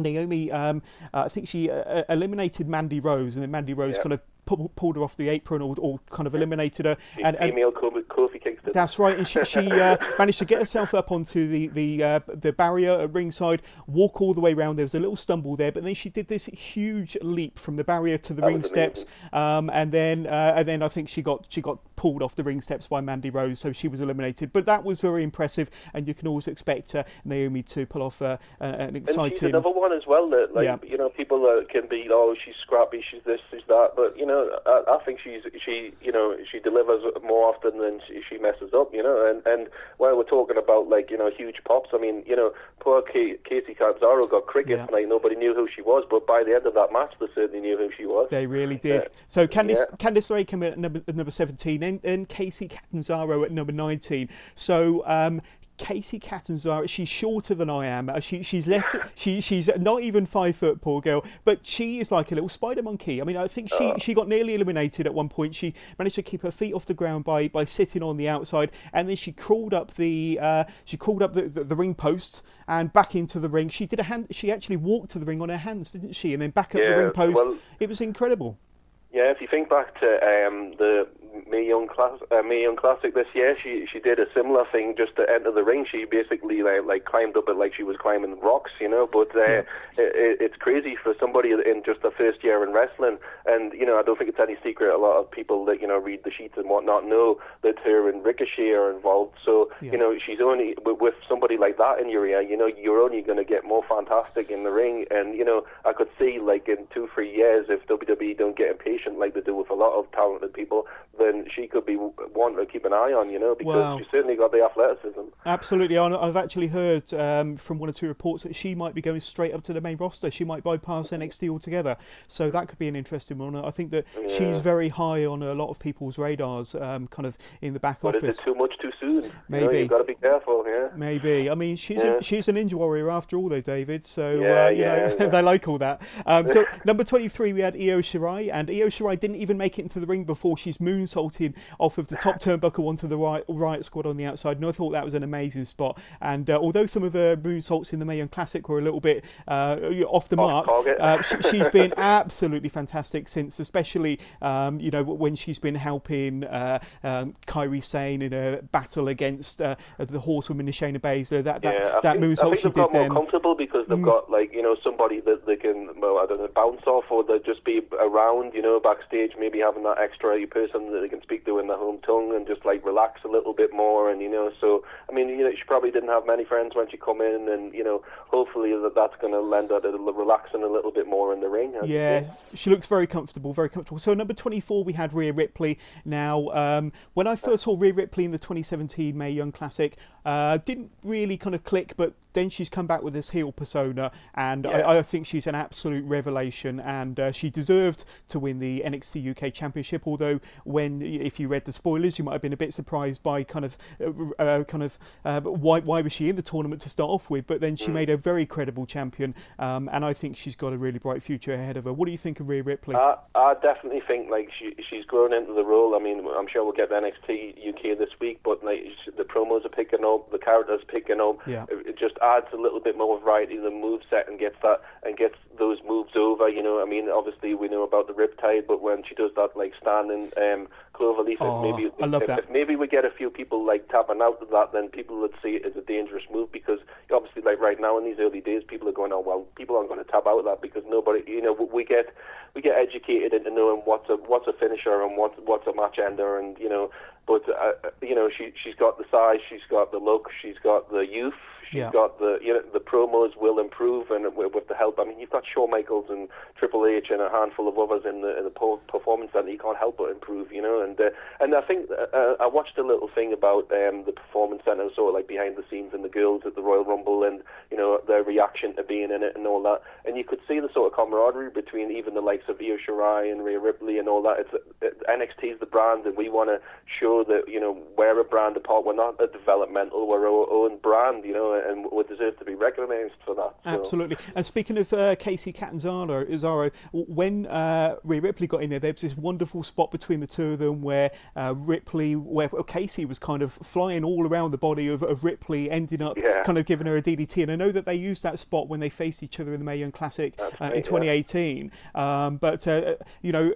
Speaker 1: Naomi, um, uh, I think she uh, eliminated Mandy Rose, and then Mandy Rose kind of pulled her off the apron or, or kind of eliminated her.
Speaker 2: And, and female Kofi Kingston.
Speaker 1: That's right, and she, she uh, managed to get herself up onto the the uh, the barrier at ringside, walk all the way around. There was a little stumble there, but then she did this huge leap from the barrier to the that ring steps, um, and then uh, and then I think she got she got pulled off the ring steps by Mandy Rose, so she was eliminated. But that was very impressive, and you can always expect uh, Naomi to pull off uh, an exciting. And
Speaker 2: she's another one as well that, like, yeah. you know, people uh, can be, oh, she's scrappy, she's this, she's that, but you know, I, I think she's she, you know, she delivers more often than she, she messes up, you know. And and while we're talking about like you know huge pops, I mean, you know, poor K- Kacy Catanzaro got cricket yeah. tonight. Nobody knew who she was, but by the end of that match, they certainly knew who she was.
Speaker 1: They really did. Uh, so Candice yeah. Candice LeRae came in at number, number seventeen and, and Kacy Catanzaro at number 19. So um, Kacy Catanzaro, she's shorter than I am. Uh, she, she's less. She, she's not even five foot, poor girl. But she is like a little spider monkey. I mean, I think she, she got nearly eliminated at one point. She managed to keep her feet off the ground by, by sitting on the outside, and then she crawled up the uh, she crawled up the, the, the, ring post and back into the ring. She did a hand. She actually walked to the ring on her hands, didn't she? And then back up yeah, the ring post. Well, it was incredible.
Speaker 2: Yeah, if you think back to um, the Mae Young Class, uh, Mae Young Classic this year, she she did a similar thing just to enter the ring. She basically like, like climbed up it like she was climbing rocks, you know. But uh, yeah. it, it's crazy for somebody in just the first year in wrestling. And you know, I don't think it's any secret. A lot of people that you know read the sheets and whatnot know that her and Ricochet are involved. So yeah. you know, she's only with, with somebody like that in your ear. You know, you're only going to get more fantastic in the ring. And you know, I could see like in two, three years if WWE don't get impatient like they do with a lot of talented people, then she could be one to keep an eye on, you know, because wow. she's certainly got the athleticism.
Speaker 1: Absolutely. I've actually heard um, from one or two reports that she might be going straight up to the main roster. She might bypass NXT altogether. So that could be an interesting one. I think that yeah. she's very high on a lot of people's radars, um, kind of in the back
Speaker 2: but
Speaker 1: office.
Speaker 2: But is it too much too soon?
Speaker 1: Maybe.
Speaker 2: You have got to be careful, yeah.
Speaker 1: Maybe. I mean, she's, yeah. a, she's an ninja warrior after all, though, David. So, yeah, uh, you know, they like all that. Um, so, number 23, we had Io Shirai, and Io Shirai didn't even make it into the ring before she's moonsaulted off of the top turnbuckle onto the right Riot Squad on the outside. And I thought that was an amazing spot. And uh, although some of her moonsaults in the Mae Young Classic were a little bit uh, off the off mark, uh, she, has been absolutely fantastic since, especially um, you know when she's been helping uh, um, Kairi Sane in a battle against uh, the horsewoman Shayna Baszler. That that,
Speaker 2: yeah,
Speaker 1: that
Speaker 2: think,
Speaker 1: moonsault
Speaker 2: she
Speaker 1: did
Speaker 2: then. more comfortable because they've mm. got like you know somebody that they can well I don't know bounce off or they just be around you know backstage maybe having that extra person that they can speak to in their home tongue and just like relax a little bit more and you know so I mean you know she probably didn't have many friends when she come in and you know hopefully that that's going to lend her to relaxing a little bit more in the ring.
Speaker 1: Yeah, she looks very comfortable, very comfortable. So number 24 we had Rhea Ripley. Now um, when I first saw Rhea Ripley in the 2017 Mae Young Classic, uh, didn't really kind of click, but then she's come back with this heel persona, and
Speaker 2: Yeah.
Speaker 1: I, I think she's an absolute revelation, and uh, she deserved to win the NXT UK Championship. Although, when if you read the spoilers, you might have been a bit surprised by kind of, uh, uh, kind of uh, why why was she in the tournament to start off with? But then she
Speaker 2: Mm.
Speaker 1: made a very credible champion, um, and I think she's got a really bright future ahead of her. What do you think of Rhea Ripley?
Speaker 2: I, I definitely think like she she's grown into the role. I mean, I'm sure we'll get the NXT UK this week, but like the promos are picking up, the characters picking up.
Speaker 1: Yeah.
Speaker 2: It, it just adds a little bit more variety to the move set and gets that and gets those moves over. You know, I mean, obviously we know about the Riptide, but when she does that like standing um, cloverleaf,
Speaker 1: Oh,
Speaker 2: maybe
Speaker 1: I love
Speaker 2: if,
Speaker 1: that.
Speaker 2: if maybe we get a few people like tapping out of that, then people would see it as a dangerous move because obviously, like right now in these early days, people are going, "Oh well, people aren't going to tap out of that because nobody, you know, we get we get educated into knowing what's a what's a finisher and what's what's a match ender, and you know, but uh, you know, she she's got the size, she's got the look, she's got the youth. She's
Speaker 1: Yeah.
Speaker 2: got the you know the promos will improve and with, with the help. I mean, you've got Shawn Michaels and Triple H and a handful of others in the in the performance center. You can't help but improve, you know. And uh, and I think uh, uh, I watched a little thing about um, the performance center, sort of like behind the scenes and the girls at the Royal Rumble, and you know their reaction to being in it and all that. And you could see the sort of camaraderie between even the likes of Io Shirai and Rhea Ripley and all that. It's it, NXT is the brand, and we want to show that you know we're a brand apart. We're not a developmental. We're our own brand, you know, and we deserve to be recognised for that. So.
Speaker 1: Absolutely. And speaking of uh, Kacy Catanzaro, Zaro, when uh, Rhea Ripley got in there, there was this wonderful spot between the two of them where uh, Ripley, where well, Kacy was kind of flying all around the body of, of Ripley, ending up
Speaker 2: Yeah.
Speaker 1: kind of giving her a DDT. And I know that they used that spot when they faced each other in the Mae Young Classic uh,
Speaker 2: right,
Speaker 1: in
Speaker 2: yeah.
Speaker 1: 2018. Um, but uh, you know,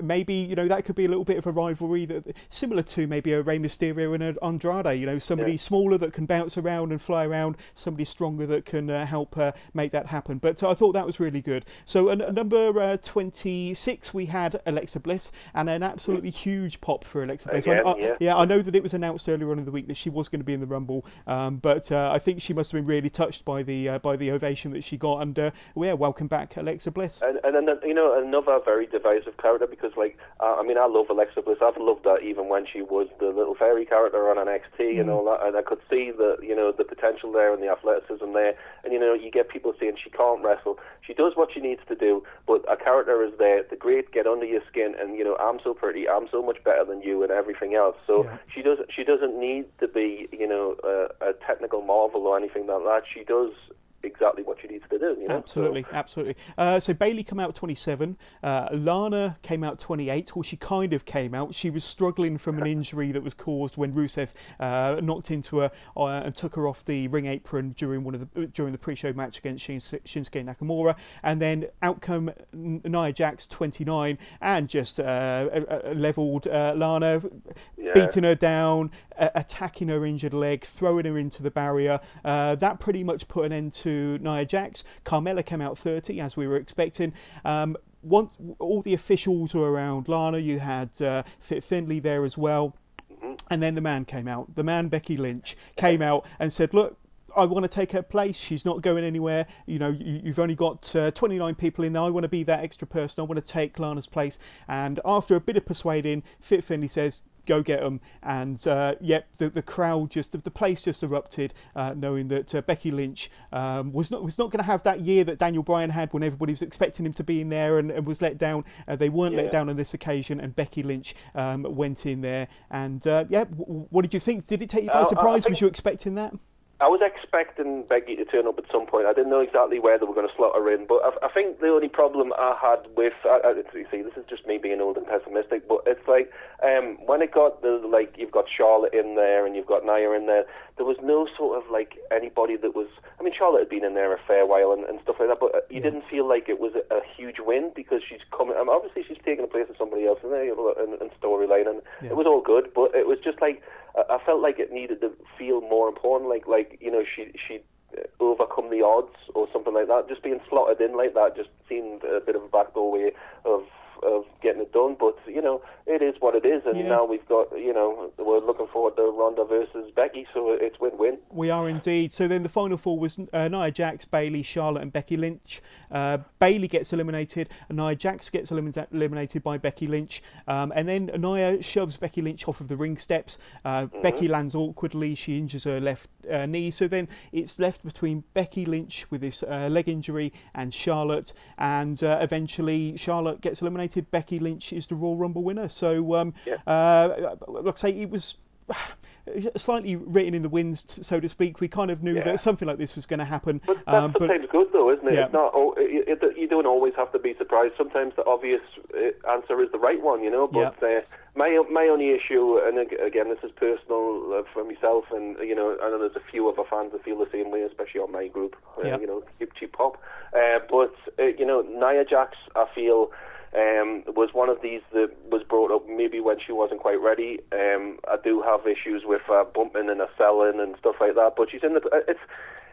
Speaker 1: maybe you know that could be a little bit of a rivalry that similar to maybe a Rey Mysterio and an Andrade. You know, somebody
Speaker 2: Yeah.
Speaker 1: smaller that can bounce around and fly around, somebody stronger that can uh, help uh, make that happen. But uh, I thought that was really good. So, at at number uh, 26, we had Alexa Bliss, and an absolutely huge pop for Alexa Bliss. I-
Speaker 2: Again,
Speaker 1: I,
Speaker 2: yeah.
Speaker 1: I know that it was announced earlier on in the week that she was going to be in the Rumble, um, but uh, I think she must have been really touched by the uh, by the ovation that she got. And uh, well, yeah, welcome back, Alexa Bliss.
Speaker 2: And, and then you know another very divisive character because like uh, I mean I love Alexa Bliss. I've loved her even when she was the little fairy character on NXT and mm. all that. And I could see the you know the potential there and the athleticism there. And you know you get people saying she can't wrestle. She does what she needs to do, but a character is there. The great get under your skin and you know I'm so pretty. I'm so much better than you and everything else. So
Speaker 1: Yeah.
Speaker 2: she doesn't she doesn't need to be you know a, a technical marvel or anything like that. She does exactly what she needs to do. You know? So-
Speaker 1: Absolutely, absolutely. Uh, so Bayley came out 27. Uh, Lana came out 28. Well, she kind of came out. She was struggling from an injury that was caused when Rusev uh, knocked into her uh, and took her off the ring apron during one of the during the pre-show match against Shins- Shinsuke Nakamura. And then out come Nia Jax 29 and just uh, uh, uh, leveled uh, Lana,
Speaker 2: Yeah.
Speaker 1: beating her down, uh, attacking her injured leg, throwing her into the barrier. Uh, that pretty much put an end to Nia Jax. Carmella came out 30, as we were expecting. Um, once all the officials were around Lana, you had uh, Fit Finlay there as well. And then the man came out. The man, Becky Lynch, came out and said, Look, I want to take her place. She's not going anywhere. You know, you, you've only got uh, 29 people in there. I want to be that extra person. I want to take Lana's place. And after a bit of persuading, Fit Finlay says, go get them. And uh, yep, the, the crowd just, the, the place just erupted, uh, knowing that uh, Becky Lynch um, was not was not going to have that year that Daniel Bryan had when everybody was expecting him to be in there and, and was let down. Uh, they weren't let down on this occasion, and Becky Lynch um, went in there. And uh, yeah, w- what did you think? Did it take you by
Speaker 2: Uh,
Speaker 1: surprise?
Speaker 2: think-
Speaker 1: was you expecting that?
Speaker 2: I was expecting Becky to turn up at some point. I didn't know exactly where they were going to slot her in, but I, I think the only problem I had with, I, I, you see, this is just me being old and pessimistic, but it's like um, when it got the like you've got Charlotte in there and you've got Nia in there, there was no sort of like anybody that was. I mean, Charlotte had been in there a fair while and, and stuff like that, but you didn't feel like it was a, a huge win because she's coming. Um, obviously, she's taking the place of somebody else in there in, in storyline, and
Speaker 1: Yeah.
Speaker 2: it was all good, but it was just like I, I felt like it needed to feel more important, like like you know she she overcome the odds or something like that. Just being slotted in like that just seemed a bit of a backdoor way of of getting it done. But you know, it is what it is, and
Speaker 1: Yeah.
Speaker 2: now we've got you know we're looking forward to Ronda versus Becky, so it's win-win.
Speaker 1: We are indeed. So then the final four was uh, Nia Jax, Bayley, Charlotte, and Becky Lynch. Uh, Bayley gets eliminated, and Nia Jax gets elimina- eliminated by Becky Lynch, um, and then Nia shoves Becky Lynch off of the ring steps. Uh, Becky lands awkwardly. She injures her left uh, knee. So then it's left between Becky Lynch with this uh, leg injury and Charlotte, and uh, eventually Charlotte gets eliminated. Becky Lynch is the Royal Rumble winner. So, um, yeah. Uh, like I say, it was slightly written in the winds, so to speak. We kind of knew yeah. that something like this was going to happen.
Speaker 2: But that's um, sometimes but, good, though, isn't it? Yeah. It's not. Oh, it, it, you don't always have to be surprised. Sometimes the obvious uh, answer is the right one, you know. But yeah. uh, my my only issue, and again, this is personal uh, for myself, and you know, I know there's a few other fans that feel the same way, especially on my group. Uh, you know, cheap cheap pop. Uh, but uh, you know, Nia Jax, I feel um, was one of these that was brought up maybe when she wasn't quite ready. Um, I do have issues with uh, bumping and a selling and stuff like that, but she's in the. Uh, it's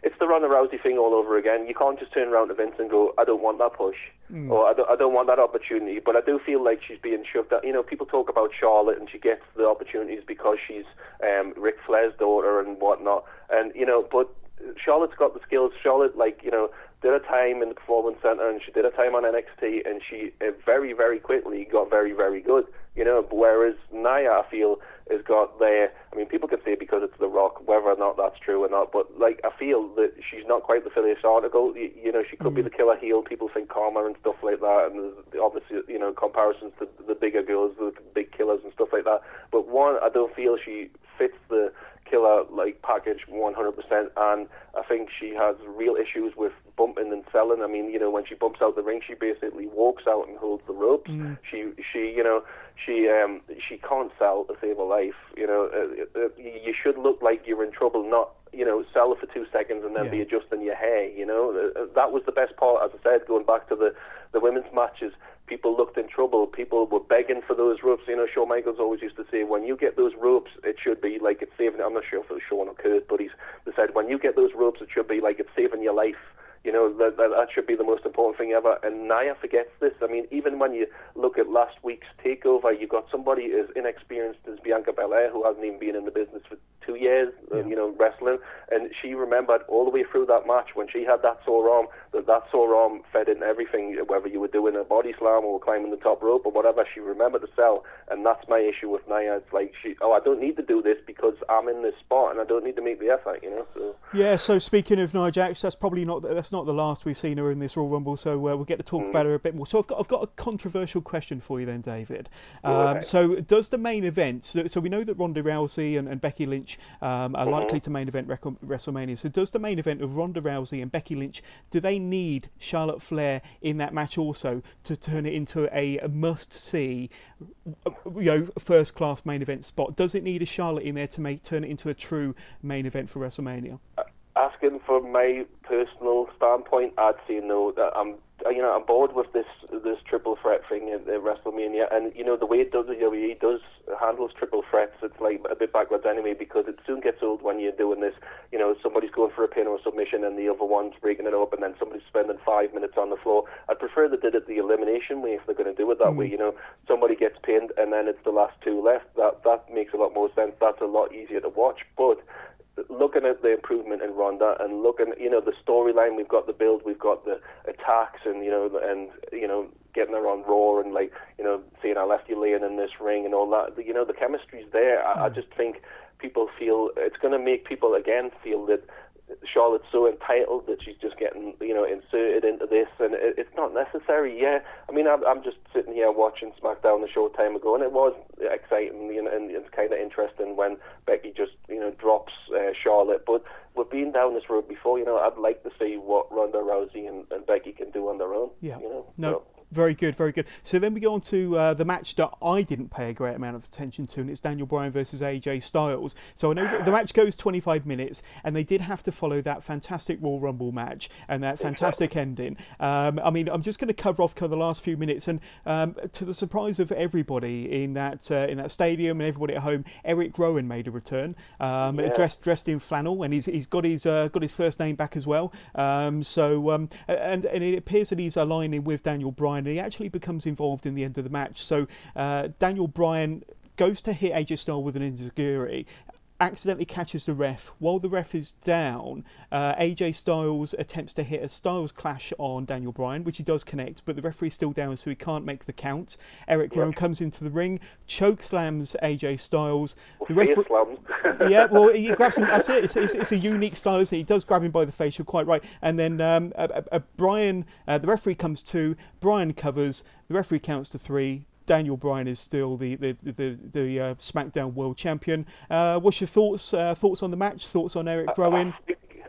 Speaker 2: it's the Ronda Rousey thing all over again. You can't just turn around to Vince and go, "I don't want that push," mm. or I don't, "I don't want that opportunity." But I do feel like she's being shoved. At, you know, people talk about Charlotte and she gets the opportunities because she's um, Ric Flair's daughter and whatnot, and you know, but Charlotte's got the skills. Charlotte, like you know, did a time in the Performance Center and she did a time on NXT and she uh, very, very quickly got very, very good. You know, whereas Nia, I feel, has got there. I mean, people could say because it's The Rock, whether or not that's true or not, but like I feel that she's not quite the Phyllis article. You, you know, she could mm-hmm. be the killer heel. People think Kharma and stuff like that, and there's obviously you know comparisons to the bigger girls, the big killers and stuff like that. But one, I don't feel she fits the killer like package 100%. And I think she has real issues with bumping and selling. I mean, you know, when she bumps out the ring, she basically walks out and holds the ropes. Mm. She, she, you know, she, um, she can't sell to save her life. You know, uh, uh, you should look like you're in trouble, not you know, sell for two seconds and then yeah. be adjusting your hair. You know, uh, that was the best part. As I said, going back to the the women's matches, people looked in trouble. People were begging for those ropes. You know, Shawn Michaels always used to say, when you get those ropes, it should be like it's saving. I'm not sure if it was Shawn or Kurt, but he's they said when you get those ropes, it should be like it's saving your life. You know, that, that, that should be the most important thing ever. And Nia forgets this. I mean, even when you look at last week's takeover, you got somebody as inexperienced as Bianca Belair, who hasn't even been in the business for two years, yeah. you know, wrestling. And she remembered all the way through that match when she had that sore arm, that that sore arm fed into everything, whether you were doing a body slam or climbing the top rope or whatever. She remembered to sell. And that's my issue with Nia. It's like, she, oh, I don't need to do this because I'm in this spot and I don't need to make the effort, you know. So.
Speaker 1: Yeah, so speaking of Nia Jax, that's probably not, that's not the last we've seen her in this Royal Rumble, so uh, we'll get to talk mm. about her a bit more. So I've got I've got a controversial question for you then, David. Um, okay. So does the main event? So, so, we know that Ronda Rousey and, and Becky Lynch um, are mm-hmm. likely to main event WrestleMania. So does the main event of Ronda Rousey and Becky Lynch? Do they need Charlotte Flair in that match also to turn it into a, a must-see, you know, first-class main event spot? Does it need a Charlotte in there to make turn it into a true main event for WrestleMania?
Speaker 2: Asking for my personal standpoint, I'd say no. That I'm, you know, I'm bored with this this triple threat thing at, at WrestleMania, and you know the way WWE does handles triple threats, it's like a bit backwards anyway because it soon gets old when you're doing this. You know, somebody's going for a pin or a submission, and the other one's breaking it up, and then somebody's spending five minutes on the floor. I'd prefer they did it the elimination way if they're going to do it that mm. way. You know, somebody gets pinned, and then it's the last two left. That that makes a lot more sense. That's a lot easier to watch, but looking at the improvement in Ronda and looking, you know, the storyline, we've got the build, we've got the attacks, and you know, and you know, getting her on Raw and like, you know, seeing I left you laying in this ring and all that. You know, the chemistry's there. I, I mm. just think people feel it's going to make people again feel that Charlotte's so entitled that she's just getting, you know, inserted into this, and it, it's not necessary. Yeah, I mean, I'm, I'm just sitting here watching SmackDown a short time ago, and it was exciting, you know, and it's kind of interesting when Becky just, you know, drops uh, Charlotte. But we've been down this road before, you know. I'd like to see what Ronda Rousey and, and Becky can do on their own.
Speaker 1: Yeah,
Speaker 2: you know.
Speaker 1: No. So, very good, very good. So then we go on to uh, the match that I didn't pay a great amount of attention to, and it's Daniel Bryan versus AJ Styles. So I know that the match goes 25 minutes, and they did have to follow that fantastic Royal Rumble match and that fantastic ending. Um, I mean, I'm just going to cover off the last few minutes, and um, to the surprise of everybody in that uh, in that stadium and everybody at home, Erick Rowan made a return, um, yeah. dressed dressed in flannel, and he's, he's got his uh, got his first name back as well. Um, so um, and and it appears that he's aligning with Daniel Bryan Bryan, and he actually becomes involved in the end of the match. So uh, Daniel Bryan goes to hit AJ Styles with an enziguri. Accidentally catches the ref while the ref is down. Uh, AJ Styles attempts to hit a Styles clash on Daniel Bryan, which he does connect, but the referee's still down, so he can't make the count. Erick Rowan comes into the ring, choke slams AJ Styles.
Speaker 2: The referee,
Speaker 1: yeah, well, he grabs him. That's it. It's, it's, it's, a unique style, isn't it? He does grab him by the face. You're quite right. And then um, Bryan, uh, the referee comes to. Bryan covers. The referee counts to three. Daniel Bryan is still the the the, the uh, SmackDown World Champion. Uh, what's your thoughts uh, thoughts on the match? Thoughts on Erick Rowan?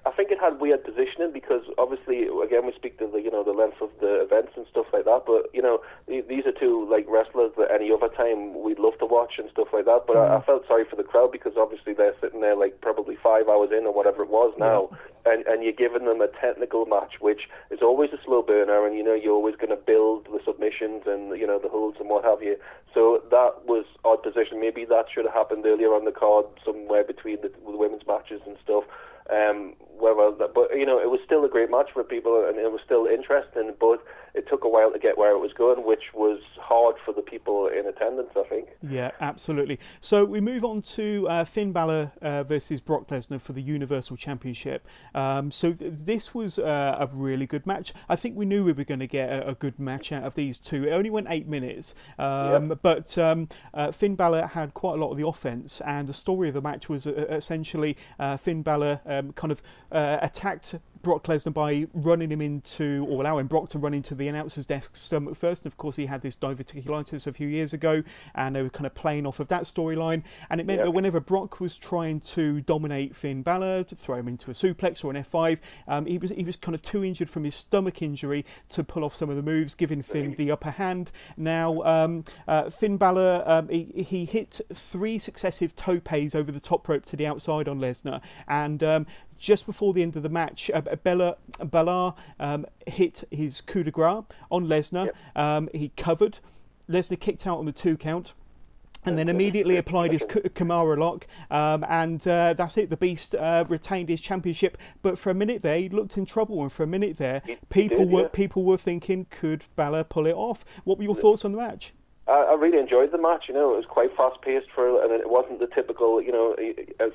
Speaker 2: I think it had weird positioning because obviously, again, we speak to the you know the length of the events and stuff like that. But you know, these are two like wrestlers that any other time we'd love to watch and stuff like that. But mm. I, I, felt sorry for the crowd because obviously they're sitting there like probably five hours in or whatever it was now, yeah. and and you're giving them a technical match, which is always a slow burner, and you know you're always going to build the submissions and you know the holds and what have you. So that was odd position. Maybe that should have happened earlier on the card, somewhere between the, the women's matches and stuff. Um, whether that, but you know, it was still a great match for people, and it was still interesting. But it took a while to get where it was going, which was hard for the people in attendance, I think.
Speaker 1: Yeah, absolutely. So we move on to uh, Finn Balor uh, versus Brock Lesnar for the Universal Championship. Um, so th- this was uh, a really good match. I think we knew we were going to get a, a, good match out of these two. It only went eight minutes, um, yep. but um, uh, Finn Balor had quite a lot of the offense, and the story of the match was uh, essentially uh, Finn Balor um, kind of attacked Brock Lesnar by running him into, or allowing Brock to run into the announcer's desk stomach first. And of course, he had this diverticulitis a few years ago, and they were kind of playing off of that storyline. And it meant that whenever Brock was trying to dominate Finn Balor, to throw him into a suplex or an F5, um, he was he was kind of too injured from his stomach injury to pull off some of the moves, giving Finn the upper hand. Now, um, uh, Finn Balor, um, he, he, hit three successive topes over the top rope to the outside on Lesnar, and um, just before the end of the match, uh, Bella, Balor um, hit his coup de grace on Lesnar. Yep. Um, he covered. Lesnar kicked out on the two count and then immediately applied his Kimura lock, um, and uh, that's it. The Beast uh, retained his championship, but for a minute there, he looked in trouble, and for a minute there, people did, were yeah. people were thinking, could Balor pull it off? What were your thoughts on the match?
Speaker 2: I, I really enjoyed the match. You know, it was quite fast paced for, and it wasn't the typical, you know,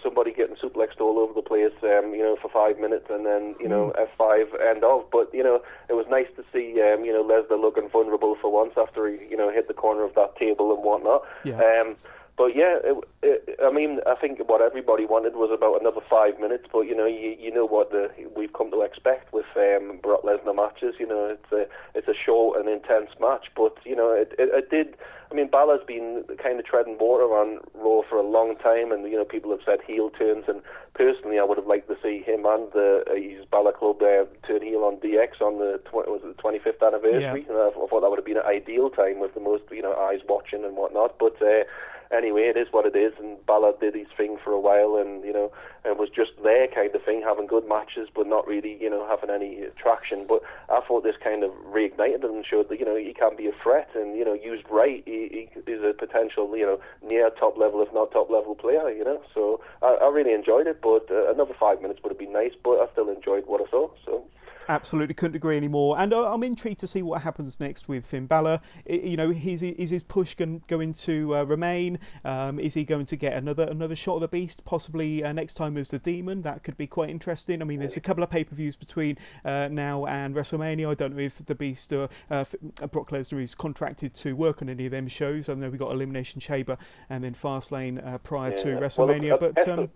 Speaker 2: somebody getting suplexed all over the place, um, you know, for five minutes and then, you know, mm. F5 end off. But you know, it was nice to see, um, you know, Lesnar looking vulnerable for once after he, you know, hit the corner of that table and whatnot.
Speaker 1: Yeah. Um,
Speaker 2: but yeah, it, it, I mean, I think what everybody wanted was about another five minutes. But you know, you you know what the, we've come to expect with um, Brock Lesnar matches. You know, it's a it's a short and intense match. But you know, it, it, it did. I mean, Balor's been kind of treading water on Raw for a long time, and you know, people have said heel turns. And personally, I would have liked to see him and the uh, his Balor Club uh, turn heel on DX on the tw- was it the 25th anniversary. Yeah. I thought that would have been an ideal time with the most you know eyes watching and whatnot. But uh, anyway, it is what it is. And Balor did his thing for a while, and you know, and was just there kind of thing, having good matches, but not really, you know, having any traction. But I thought this kind of reignited him and showed that you know he can be a threat, and you know, used right, he, he is a potential, you know, near top level, if not top level player. You know, so I, I really enjoyed it. But uh, another five minutes would have been nice, but I still enjoyed what I saw. So.
Speaker 1: Absolutely, couldn't agree anymore. And uh, I'm intrigued to see what happens next with Finn Balor. you know, is, is his push going, to uh, remain? Um, is he going to get another another shot of the beast? Possibly uh, next time as the Demon. That could be quite interesting. I mean, there's a couple of pay per views between uh, now and WrestleMania. I don't know if the Beast or uh, uh, Brock Lesnar is contracted to work on any of them shows. I know we got Elimination Chamber and then Fastlane prior yeah. to WrestleMania,
Speaker 2: well,
Speaker 1: but. Um,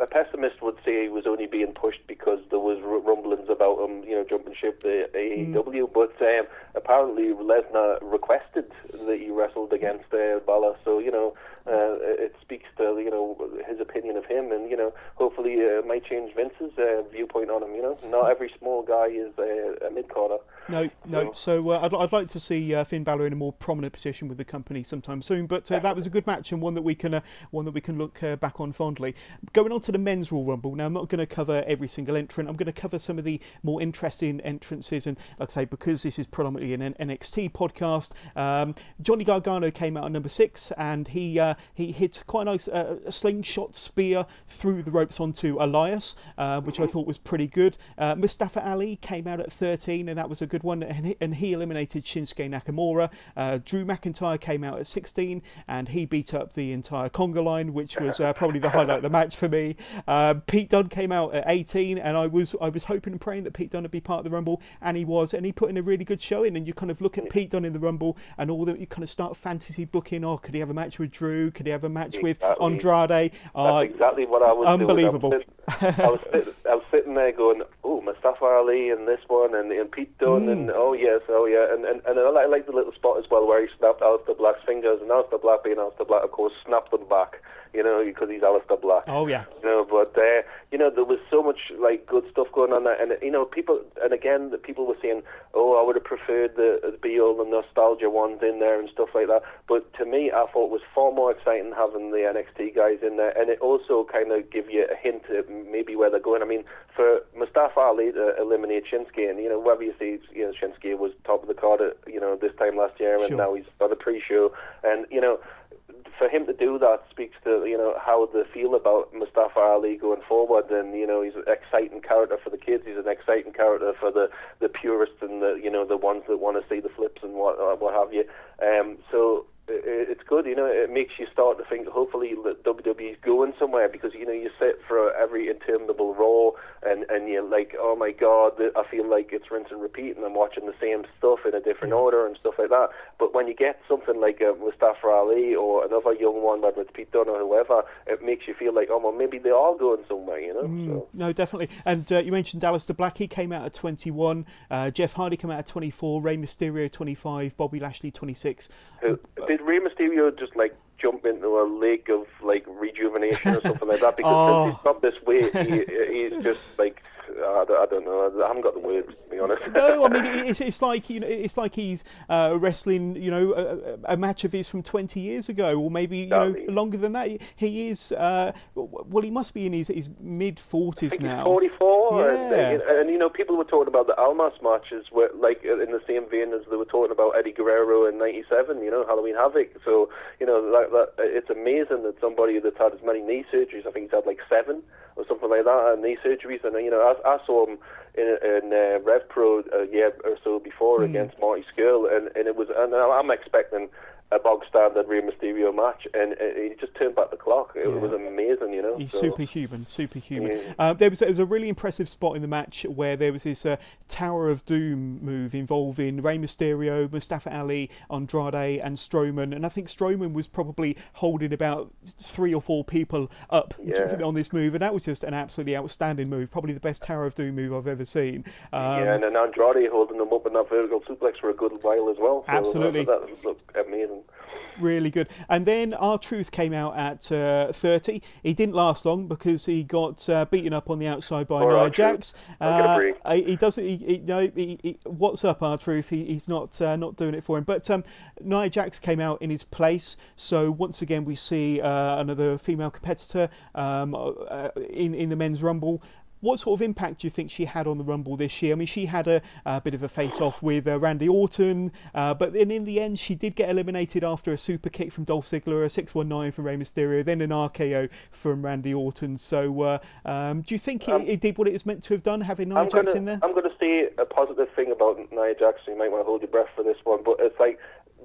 Speaker 2: a pessimist would say he was only being pushed because there was rumblings about him, you know, jumping ship to AEW. Mm. But um, apparently Lesnar requested that he wrestled against uh, Balor, so you know, uh, it speaks to you know his opinion of him, and you know, hopefully uh, might change Vince's uh, viewpoint on him. You know, not every small guy is uh, a mid carder.
Speaker 1: No, no. So uh, I'd, I'd like to see uh, Finn Balor in a more prominent position with the company sometime soon. But uh, that was a good match and one that we can uh, one that we can look uh, back on fondly. Going on to the men's Royal Rumble now. I'm not going to cover every single entrant. I'm going to cover some of the more interesting entrances. And like I say, because this is predominantly an NXT podcast, um, Johnny Gargano came out at number six, and he uh, he hit quite a nice uh, slingshot spear through the ropes onto Elias, uh, which I thought was pretty good. Uh, Mustafa Ali came out at 13, and that was a good one, and he, and he eliminated Shinsuke Nakamura. Uh, Drew McIntyre came out at 16, and he beat up the entire conga line, which was uh, probably the highlight of the match for me. Uh, Pete Dunne came out at 18, and I was I was hoping and praying that Pete Dunne would be part of the Rumble, and he was, and he put in a really good showing. And you kind of look at Pete Dunne in the Rumble, and all that you kind of start fantasy booking. Oh, could he have a match with Drew? Could he have a match
Speaker 2: Exactly.
Speaker 1: with Andrade? Uh,
Speaker 2: That's exactly what I was
Speaker 1: unbelievable.
Speaker 2: doing. I was, sitting, I, was sitting, I was sitting there going, oh, Mustafa Ali and this one and, and Pete Dunne
Speaker 1: Mm.
Speaker 2: and oh yes, oh yeah, and and, and I like, I like the little spot as well where he snapped Aleister Black's fingers and Aleister Black being Aleister Black, of course, snapped them back. You know, because he's Aleister Black.
Speaker 1: oh yeah.
Speaker 2: You know, but uh, you know there was so much like good stuff going on there, and you know people, and again the people were saying, "Oh, I would have preferred the, the be all the nostalgia ones in there and stuff like that." But to me, I thought it was far more exciting having the NXT guys in there, and it also kind of give you a hint at maybe where they're going. I mean, for Mustafa Ali to eliminate Shinsuke, and you know whether you see, you know, Shinsuke was top of the card, at, you know, this time last year, and
Speaker 1: Sure.
Speaker 2: now he's on the pre-show, and you know for him to do that speaks to you know how they feel about Mustafa Ali going forward, and you know he's an exciting character for the kids. He's an exciting character for the the purists and the you know the ones that want to see the flips and what uh, what have you. Um, so it's good, you know. It makes you start to think. Hopefully, that WWE's going somewhere because you know you sit for every interminable Raw, and and you're like, oh my god, I feel like it's rinse and repeat, and I'm watching the same stuff in a different order and stuff like that. But when you get something like uh, Mustafa Ali or another young one, whether it's Pete Dunne or whoever, it makes you feel like, oh well, maybe they are going somewhere, you know. So.
Speaker 1: No, definitely. And uh, you mentioned Dallas Aleister Black. He came out at 21. Uh, Jeff Hardy came out at 24. Rey Mysterio 25. Bobby Lashley 26.
Speaker 2: Who- Did Rey Mysterio just like jump into a lake of like rejuvenation or something like that? Because
Speaker 1: Oh.
Speaker 2: since he's got this weight, he, he's just like I don't, I don't know. I haven't got the words to be honest.
Speaker 1: No, I mean it's, it's like you know it's like he's uh, wrestling you know a, a- match of his from 20 years ago or maybe you know longer than that. He- is uh, well he must be in his, his mid 40s now.
Speaker 2: 44,
Speaker 1: Yeah.
Speaker 2: and, and you know people were talking about the Almas matches, were like uh, in the same vein as they were talking about Eddie Guerrero in '97. You know Halloween Havoc. So you know that, that it's amazing that somebody that's had as many knee surgeries. I think he's had like seven or something like that, uh, knee surgeries. And you know I, I saw him in, in uh, Rev Pro a year or so before
Speaker 1: Hmm.
Speaker 2: against Marty Scurll, and, and it was. And I'm expecting. A bog standard Rey Mysterio match, and uh, he just turned back the clock. It
Speaker 1: Yeah.
Speaker 2: was amazing, you know.
Speaker 1: He's
Speaker 2: so-
Speaker 1: superhuman, superhuman.
Speaker 2: Yeah.
Speaker 1: Uh, there was there was a really impressive spot in the match where there was this uh, Tower of Doom move involving Rey Mysterio, Mustafa Ali, Andrade, and Strowman, and I think Strowman was probably holding about three or four people up
Speaker 2: Yeah.
Speaker 1: on this move, and that was just an absolutely outstanding move, probably the best Tower of Doom move I've ever seen. Um,
Speaker 2: yeah, and then Andrade holding them up in that vertical suplex for a good while as well. So
Speaker 1: Absolutely.
Speaker 2: That, that looked amazing.
Speaker 1: Really good. And then R-Truth came out at uh, 30. He didn't last long because he got uh, beaten up on the outside by Nia. Jax.
Speaker 2: I'll get a
Speaker 1: Uh, he, he doesn't. He, he, no, he, he, what's up, R-Truth? He, he's not uh, not doing it for him. But um, Nia Jax came out in his place. So once again, we see uh, another female competitor um, uh, in in the men's rumble. What sort of impact do you think she had on the Rumble this year? I mean, she had a, a bit of a face-off with uh, Randy Orton, uh, but then in the end, she did get eliminated after a super kick from Dolph Ziggler, a 619 from Rey Mysterio, then an RKO from Randy Orton. So, uh, um, do you think it, it did what it was meant to have done, having Nia Jax in there?
Speaker 2: I'm going to say a positive thing about Nia Jax. You might want to hold your breath for this one, but it's like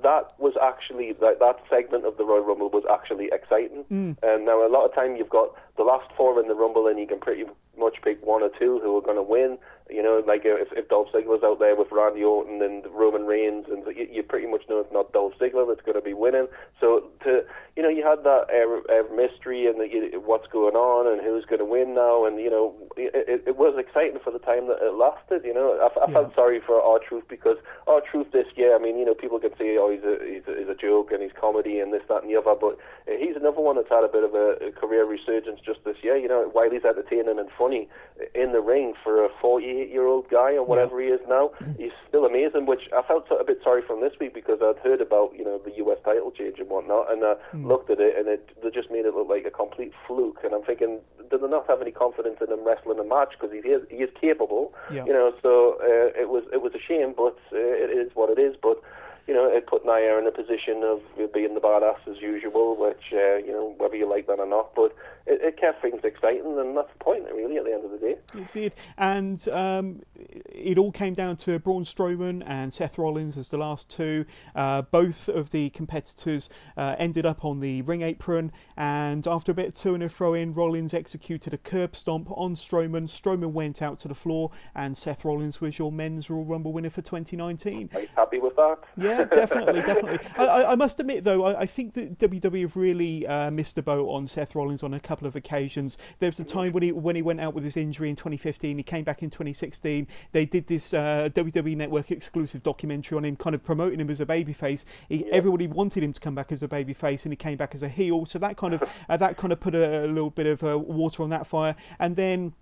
Speaker 2: that was actually that that segment of the Royal Rumble was actually exciting.
Speaker 1: Mm.
Speaker 2: And now a lot of time you've got the last four in the Rumble, and you can pretty much pick one or two who are going to win. You know, like uh, if, if Dolph Ziggler's out there with Randy Orton and Roman Reigns, and you, you pretty much know it's not Dolph Ziggler that's going to be winning. So to you know, you had that uh, uh, mystery and the, you, what's going on and who's going to win now, and you know, it, it, was exciting for the time that it lasted. You know, I, I
Speaker 1: Yeah.
Speaker 2: felt sorry for R-Truth because R-Truth this year. I mean, you know, people can say, oh, he's a he's a, he's a joke and he's comedy and this, that, and the other, but he's another one that's had a bit of a, a career resurgence just this year. You know, while he's entertaining and funny in the ring for a 48 year old guy or whatever he is now, he's still amazing. Which I felt a bit sorry from this week because I'd heard about you know the US title change and whatnot, and I looked at it and it they just made it look like a complete fluke. And I'm thinking, do they not have any confidence in him wrestling a match because he is he is capable,
Speaker 1: Yeah.
Speaker 2: you know? So uh, it was it was a shame, but uh, it is what it is. But you know, it put Nia in a position of being the badass as usual, which, uh, you know, whether you like that or not, but it, it, kept things exciting, and that's the point, really, at the end of the day.
Speaker 1: It did. And um, it all came down to Braun Strowman and Seth Rollins as the last two. Uh, both of the competitors uh, ended up on the ring apron, and after a bit of to and a fro in, Rollins executed a curb stomp on Strowman. Strowman went out to the floor, and Seth Rollins was your men's Royal Rumble winner for 2019.
Speaker 2: Are you happy with that?
Speaker 1: Yeah, definitely, definitely. I, I, must admit, though, I, I, think that WWE have really uh, missed the boat on Seth Rollins on a couple of occasions. There was a time when he when he went out with his injury in 2015. He came back in 2016. They did this uh, WWE Network exclusive documentary on him, kind of promoting him as a babyface. He. Everybody wanted him to come back as a babyface, and he came back as a heel. So that kind of uh, that kind of put a, a little bit of uh, water on that fire. And then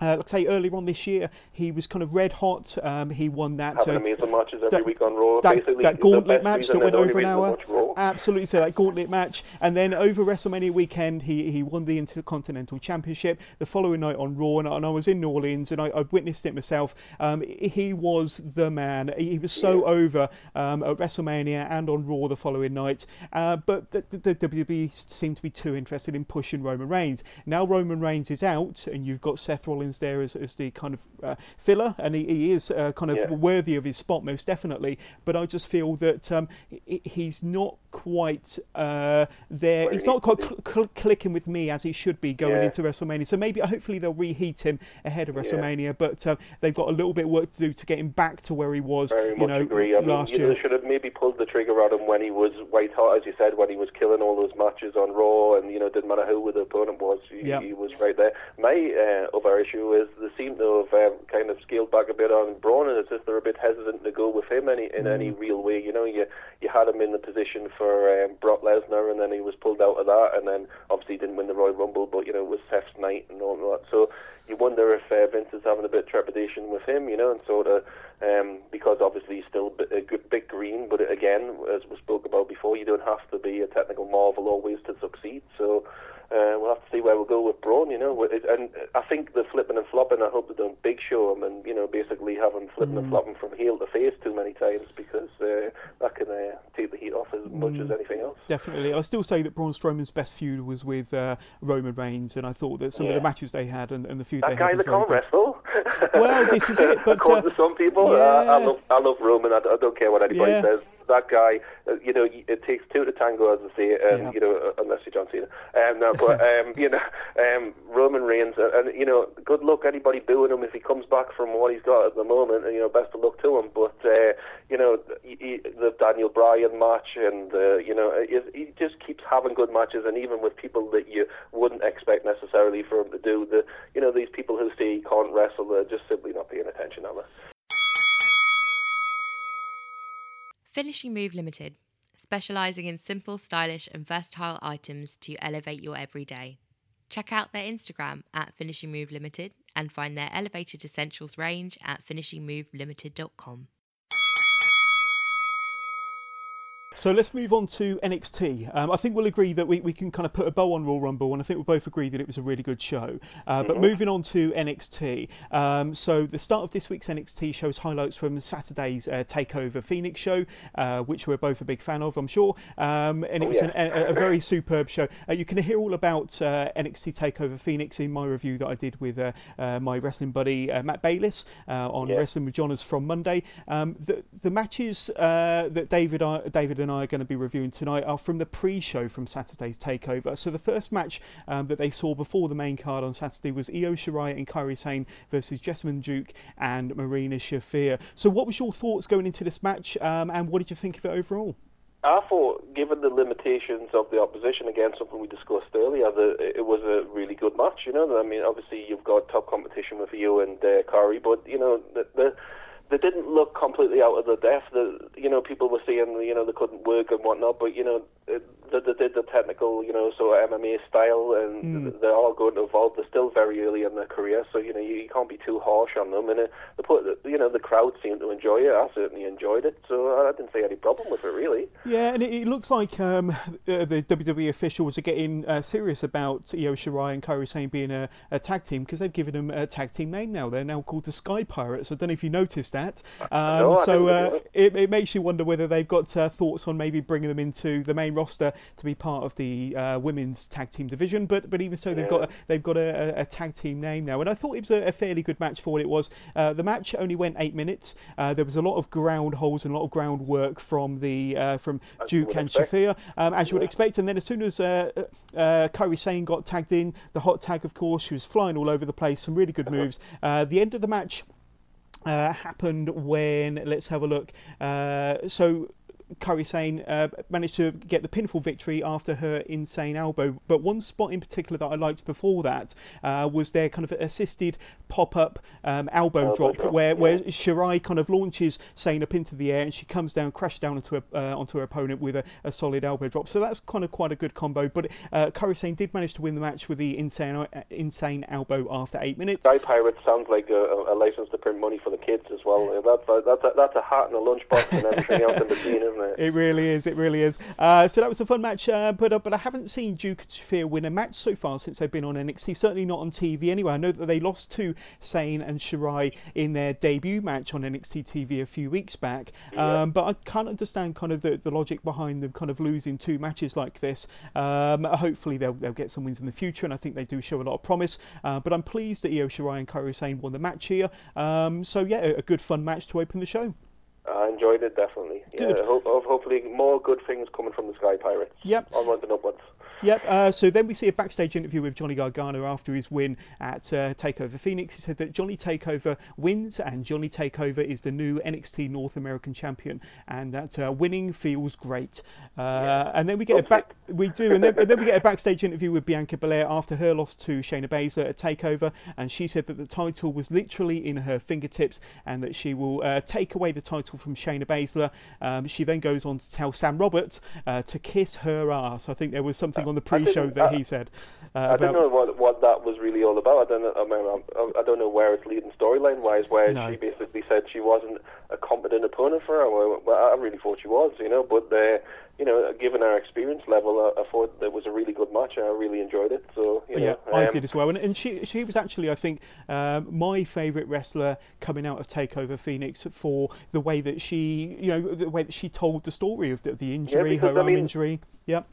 Speaker 1: uh, like I say, earlier on this year, he was kind of red hot. Um, he won that.
Speaker 2: Having uh, amazing matches every that, week on Raw.
Speaker 1: That, that gauntlet match that went over an hour. Absolutely, so that gauntlet match, and then over WrestleMania weekend, he, he won the Intercontinental Championship. The following night on Raw, and, and I was in New Orleans, and I, I witnessed it myself. Um, he was the man. He was so yeah. over um, at WrestleMania and on Raw the following night. Uh, but the, the, the WWE seemed to be too interested in pushing Roman Reigns. Now Roman Reigns is out, and you've got Seth Rollins there as, as the kind of uh, filler, and he, he is uh, kind of yeah. worthy of his spot most definitely. But I just feel that um, he's not quite uh, there. He's not quite cl- cl- clicking with me as he should be going yeah. into WrestleMania. So maybe, hopefully, they'll reheat him ahead of WrestleMania. Yeah. But uh, they've got a little bit of work to do to get him back to where he was.
Speaker 2: Very
Speaker 1: you know,
Speaker 2: agree. I mean,
Speaker 1: last
Speaker 2: you
Speaker 1: year.
Speaker 2: Know, should have maybe pulled the trigger on him when he was white hot, as you said, when he was killing all those matches on Raw, and you know, didn't matter who the opponent was, he, he was right there. My uh, other issue is they seem to have um, kind of scaled back a bit on Braun, and it's just they're a bit hesitant to go with him any in mm. any real way. You know, you you had him in the position for um, Brock Lesnar, and then he was pulled out of that, and then obviously he didn't win the Royal Rumble, but you know it was Seth's night and all that. So you wonder if uh, Vince is having a bit of trepidation with him, you know, and sort of um, because obviously he's still a good big green, but again, as we spoke about before, you don't have to be a technical marvel always to succeed. So uh, we'll have to see where we'll go with Braun, you know. And I think the flipping and flopping, I hope they don't big show him and, you know, basically have him flipping mm. and flopping from heel to face too many times because uh, that can uh, take the heat off as much mm. as anything else.
Speaker 1: Definitely. I still say that Braun Strowman's best feud was with uh, Roman Reigns, and I thought that some yeah. of the matches they had and, and the feud
Speaker 2: that
Speaker 1: they
Speaker 2: guy
Speaker 1: had
Speaker 2: that can't wrestle.
Speaker 1: well, this is it. But
Speaker 2: according uh, to some people, yeah. I, love I love Roman. I, I don't care what anybody yeah. says that guy, uh, you know, it takes two to tango, as I say, and yeah. you know, uh, unless you're John Cena. Um, no, but um, you know, um, Roman Reigns, and, uh, and you know, good luck anybody booing him if he comes back from what he's got at the moment. And you know, best of luck to him. But uh, you know, he, the Daniel Bryan match, and uh, you know, he, he just keeps having good matches, and even with people that you wouldn't expect necessarily for him to do. The you know, these people who say he can't wrestle, they're just simply not paying attention, are they?
Speaker 3: Finishing Move Limited, specialising in simple, stylish, and versatile items to elevate your everyday. Check out their Instagram at Finishing Move Limited and find their elevated essentials range at finishingmovelimited.com.
Speaker 1: So let's move on to NXT. Um, I think we'll agree that we, we can kind of put a bow on Royal Rumble, and I think we'll both agree that it was a really good show. Uh, mm-hmm. But moving on to NXT. Um, so the start of this week's NXT shows highlights from Saturday's uh, Takeover Phoenix show, uh, which we're both a big fan of, I'm sure. Um, and it oh, was an, a, a, very superb show. Uh, you can hear all about uh, NXT Takeover Phoenix in my review that I did with uh, my wrestling buddy Matt Bayliss on yeah. Wrestling with Johners from Monday. Um, the, the matches that David, David and and I are going to be reviewing tonight are from the pre-show from Saturday's Takeover. So the first match um, that they saw before the main card on Saturday was Io Shirai and Kairi Sane versus Jessamyn Duke and Marina Shafir. So what was your thoughts going into this match, um, and what did you think of it overall?
Speaker 2: I thought, given the limitations of the opposition, again, something we discussed earlier, that it was a really good match. You know, I mean, obviously you've got top competition with Io and uh, Kairi, but you know, the, the they didn't look completely out of the depth. The, you know, people were saying you know they couldn't work and whatnot, but you know they, they did the technical, you know, sort of MMA style, and mm. they're all going to evolve. They're still very early in their career, so you know you, you can't be too harsh on them. And uh, they put, you know, the crowd seemed to enjoy it. I certainly enjoyed it, so I didn't see any problem with it really.
Speaker 1: Yeah, and it, it looks like um, uh, the WWE officials are getting uh, serious about Io Shirai and Kairi Sane being a, a tag team because they've given them a tag team name now. They're now called the Sky Pirates. I don't know if you noticed that at. Um, so uh, it, it, makes you wonder whether they've got uh, thoughts on maybe bringing them into the main roster to be part of the uh, women's tag team division. But but even so, they've got a, they've got a, a, tag team name now, and I thought it was a, a fairly good match for what it was. Uh, the match only went eight minutes. Uh, there was a lot of ground holes and a lot of groundwork from the from Duke and Shafir, um, as you would expect. And then as soon as uh, uh, Kairi Sane got tagged in, the hot tag, of course, she was flying all over the place. Some really good moves. Uh, the end of the match. Uh, happened when let's have a look. Uh, so Kairi Sane uh, managed to get the pinfall victory after her insane elbow. But one spot in particular that I liked before that uh, was their kind of assisted pop up um, elbow, elbow drop, drop, where, yeah. where Shirai kind of launches Sane up into the air and she comes down, crash down onto, a, uh, onto her opponent with a, a, solid elbow drop. So that's kind of quite a good combo. But uh, Kairi Sane did manage to win the match with the insane uh, insane elbow after eight minutes.
Speaker 2: Sky Pirates sounds like a, a, license to print money for the kids as well. That's a, that's a, that's a hat and a lunchbox and everything else in between, isn't it?
Speaker 1: It really is. It really is. Uh, so that was a fun match, uh, but uh, but I haven't seen Duke and Shafir win a match so far since they've been on NXT. Certainly not on TV anyway. I know that they lost to Sane and Shirai in their debut match on NXT TV a few weeks back. Yeah. Um, but I can't understand kind of the, the logic behind them kind of losing two matches like this. Um, hopefully they'll, they'll get some wins in the future, and I think they do show a lot of promise. Uh, but I'm pleased that Io Shirai and Kairi Sane won the match here. Um, so yeah, a, a good fun match to open the show.
Speaker 2: I enjoyed it definitely. Good. Yeah, ho- hopefully more good things coming from the Sky Pirates.
Speaker 1: Yep.
Speaker 2: Onwards and upwards.
Speaker 1: Yep. Uh, so then we see a backstage interview with Johnny Gargano after his win at uh, Takeover Phoenix. He said that Johnny Takeover wins, and Johnny Takeover is the new NXT North American champion, and that uh, winning feels great. Uh, yeah. And then we get a back. We do, and then, and then, we get a backstage interview with Bianca Belair after her loss to Shayna Baszler at Takeover, and she said that the title was literally in her fingertips, and that she will uh, take away the title from Shayna Baszler. Um, she then goes on to tell Sam Roberts uh, to kiss her ass. I think there was something on the pre-show that he said.
Speaker 2: Uh, I don't know what what that was really all about. I don't know. I mean, I, don't know where it's leading storyline wise. Where no. she basically said she wasn't a competent opponent for her. Well, I really thought she was, you know. But uh, you know, given our experience level, I, I, thought it was a really good match, and I really enjoyed it. So you
Speaker 1: yeah,
Speaker 2: know,
Speaker 1: um, I did as well. And, and she she was actually, I think, um, my favourite wrestler coming out of Takeover Phoenix for the way that she, you know, the way that she told the story of the, the injury, yeah, her I mean, injury. Yep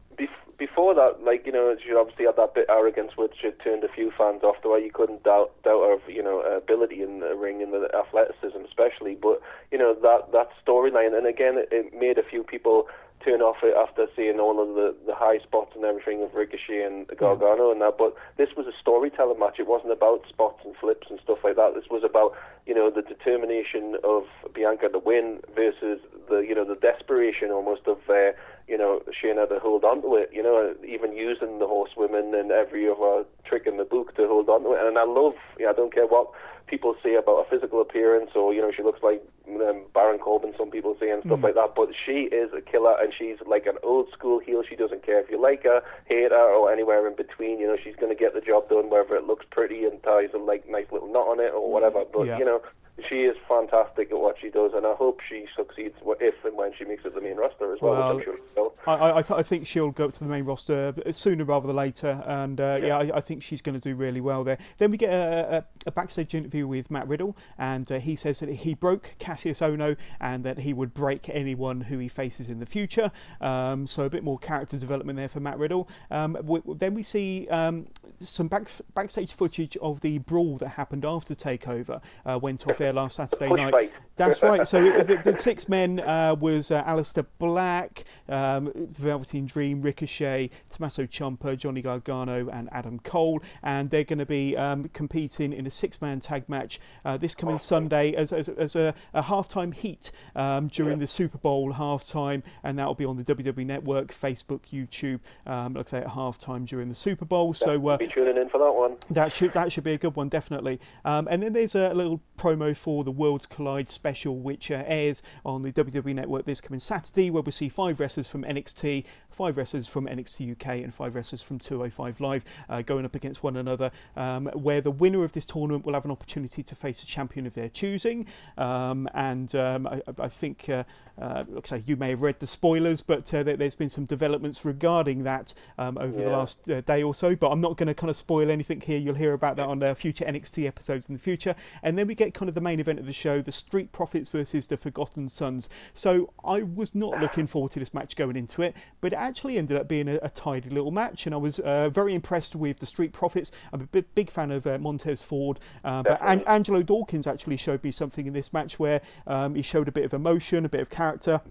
Speaker 2: before that, like you know, she obviously had that bit of arrogance, which had turned a few fans off. The way you couldn't doubt doubt her, you know, ability in the ring and the athleticism, especially. But you know that that storyline, and again, it, it made a few people turn off it after seeing all of the, the high spots and everything of Ricochet and Gargano and that. But this was a storytelling match. It wasn't about spots and flips and stuff like that. This was about you know the determination of Bianca to win versus the you know the desperation almost of. Uh, you know, Shayna to hold on to it, you know, even using the horsewomen and every other trick in the book to hold on to it. And I love, yeah, I don't care what people say about her physical appearance or, you know, she looks like um, Baron Corbin, some people say, and stuff mm. like that. But she is a killer and she's like an old school heel. She doesn't care if you like her, hate her, or anywhere in between. You know, she's going to get the job done, whether it looks pretty and ties a like nice little knot on it or whatever. But, yeah. you know, she is fantastic at what she does, and I hope she succeeds if and when she makes it the main roster as well. well which I'm sure
Speaker 1: I, I, th- I, think she'll go up to the main roster sooner rather than later, and uh, yeah, yeah I, I, think she's going to do really well there. Then we get a, a, a backstage interview with Matt Riddle, and uh, he says that he broke Cassius Ohno and that he would break anyone who he faces in the future. Um, so a bit more character development there for Matt Riddle. Um, then we see um, some back, backstage footage of the brawl that happened after Takeover. Uh, went off there last Saturday
Speaker 2: Push
Speaker 1: night.
Speaker 2: Fight.
Speaker 1: That's right. So the, the, six men uh, was uh, Aleister Black, um, Velveteen Dream, Ricochet, Tommaso Ciampa, Johnny Gargano, and Adam Cole, and they're going to be um, competing in a six-man tag match uh, this coming oh, Sunday as, as, as a, a halftime heat um, during yeah. the Super Bowl halftime, and that will be on the WWE Network, Facebook, YouTube. Um, like I say, at halftime during the Super Bowl.
Speaker 2: So uh, be tuning in for that one.
Speaker 1: That should that should be a good one, definitely. Um, and then there's a little promo for the Worlds Collide special, which uh, airs on the WWE Network this coming Saturday, where we see five wrestlers from NXT, five wrestlers from NXT UK, and five wrestlers from 205 Live uh, going up against one another, um, where the winner of this tournament will have an opportunity to face a champion of their choosing. Um, and um, I, I, think, uh, uh, like I say, you may have read the spoilers, but uh, there's been some developments regarding that um, over yeah. the last uh, day or so. But I'm not going to kind of spoil anything here. You'll hear about that on future NXT episodes in the future. And then we get kind of the main event of the show, the Street Profits versus the Forgotten Sons. So I was not looking forward to this match going into it, but it actually ended up being a, a tidy little match, and I was uh, very impressed with the Street Profits. I'm a big, big fan of uh, Montez Ford, uh, but An- Angelo Dawkins actually showed me something in this match where um, he showed a bit of emotion, a bit of character.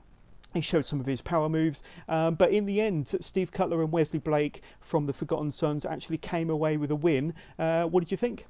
Speaker 1: He showed some of his power moves, um, but in the end, Steve Cutler and Wesley Blake from the Forgotten Sons actually came away with a win. Uh, what did you think?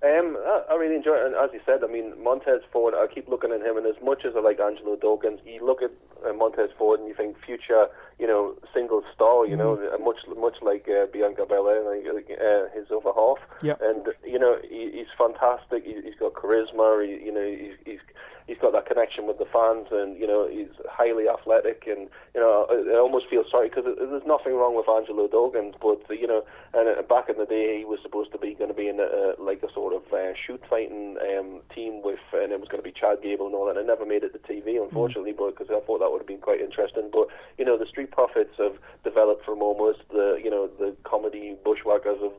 Speaker 2: Um, I, really enjoy it, and as you said, I mean Montez Ford. I keep looking at him, and as much as I like Angelo Dawkins, you look at uh, Montez Ford and you think future, you know, single star. You mm know, mm-hmm. much much like uh, Bianca Belair, like, uh, his other half.
Speaker 1: Yep.
Speaker 2: And you know, he, he's fantastic. He, has got charisma. He, you know, he's, he's he's got that connection with the fans, and you know he's highly athletic, and you know I, I almost feel sorry because there's nothing wrong with Angelo Dawkins, but you know, and uh, back in the day he was supposed to be going to be in a, like a sort of uh, shoot fighting um, team with, and it was going to be Chad Gable and all that. I never made it to TV, unfortunately, mm. because I thought that would have been quite interesting. But you know, the Street Profits have developed from almost the you know the comedy bushwhackers of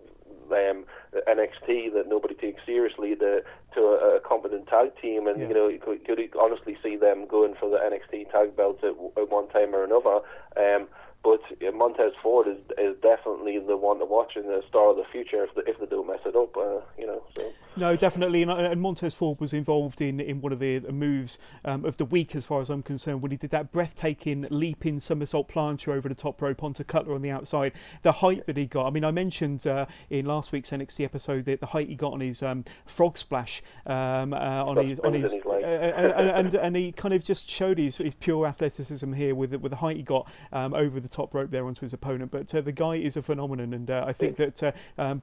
Speaker 2: um, NXT that nobody takes seriously the, to a, a competent tag team, and yeah. you know you could, could honestly see them going for the NXT tag belts at, at one time or another. Um, but Montez Ford is is definitely the one to watch and the star of the future if, the, if they don't mess it up, uh, you know. So.
Speaker 1: No, definitely, and, and, Montez Ford was involved in, in one of the moves um, of the week, as far as I'm concerned, when he did that breathtaking leaping somersault plancha over the top rope onto Cutler on the outside. The height that he got. I mean, I mentioned uh, in last week's NXT episode that the height he got on his um, frog splash um, uh, on his on his, uh, and, and, and he kind of just showed his, his pure athleticism here with with the height he got um, over the top rope there onto his opponent. But uh, the guy is a phenomenon, and uh, I think that uh, um,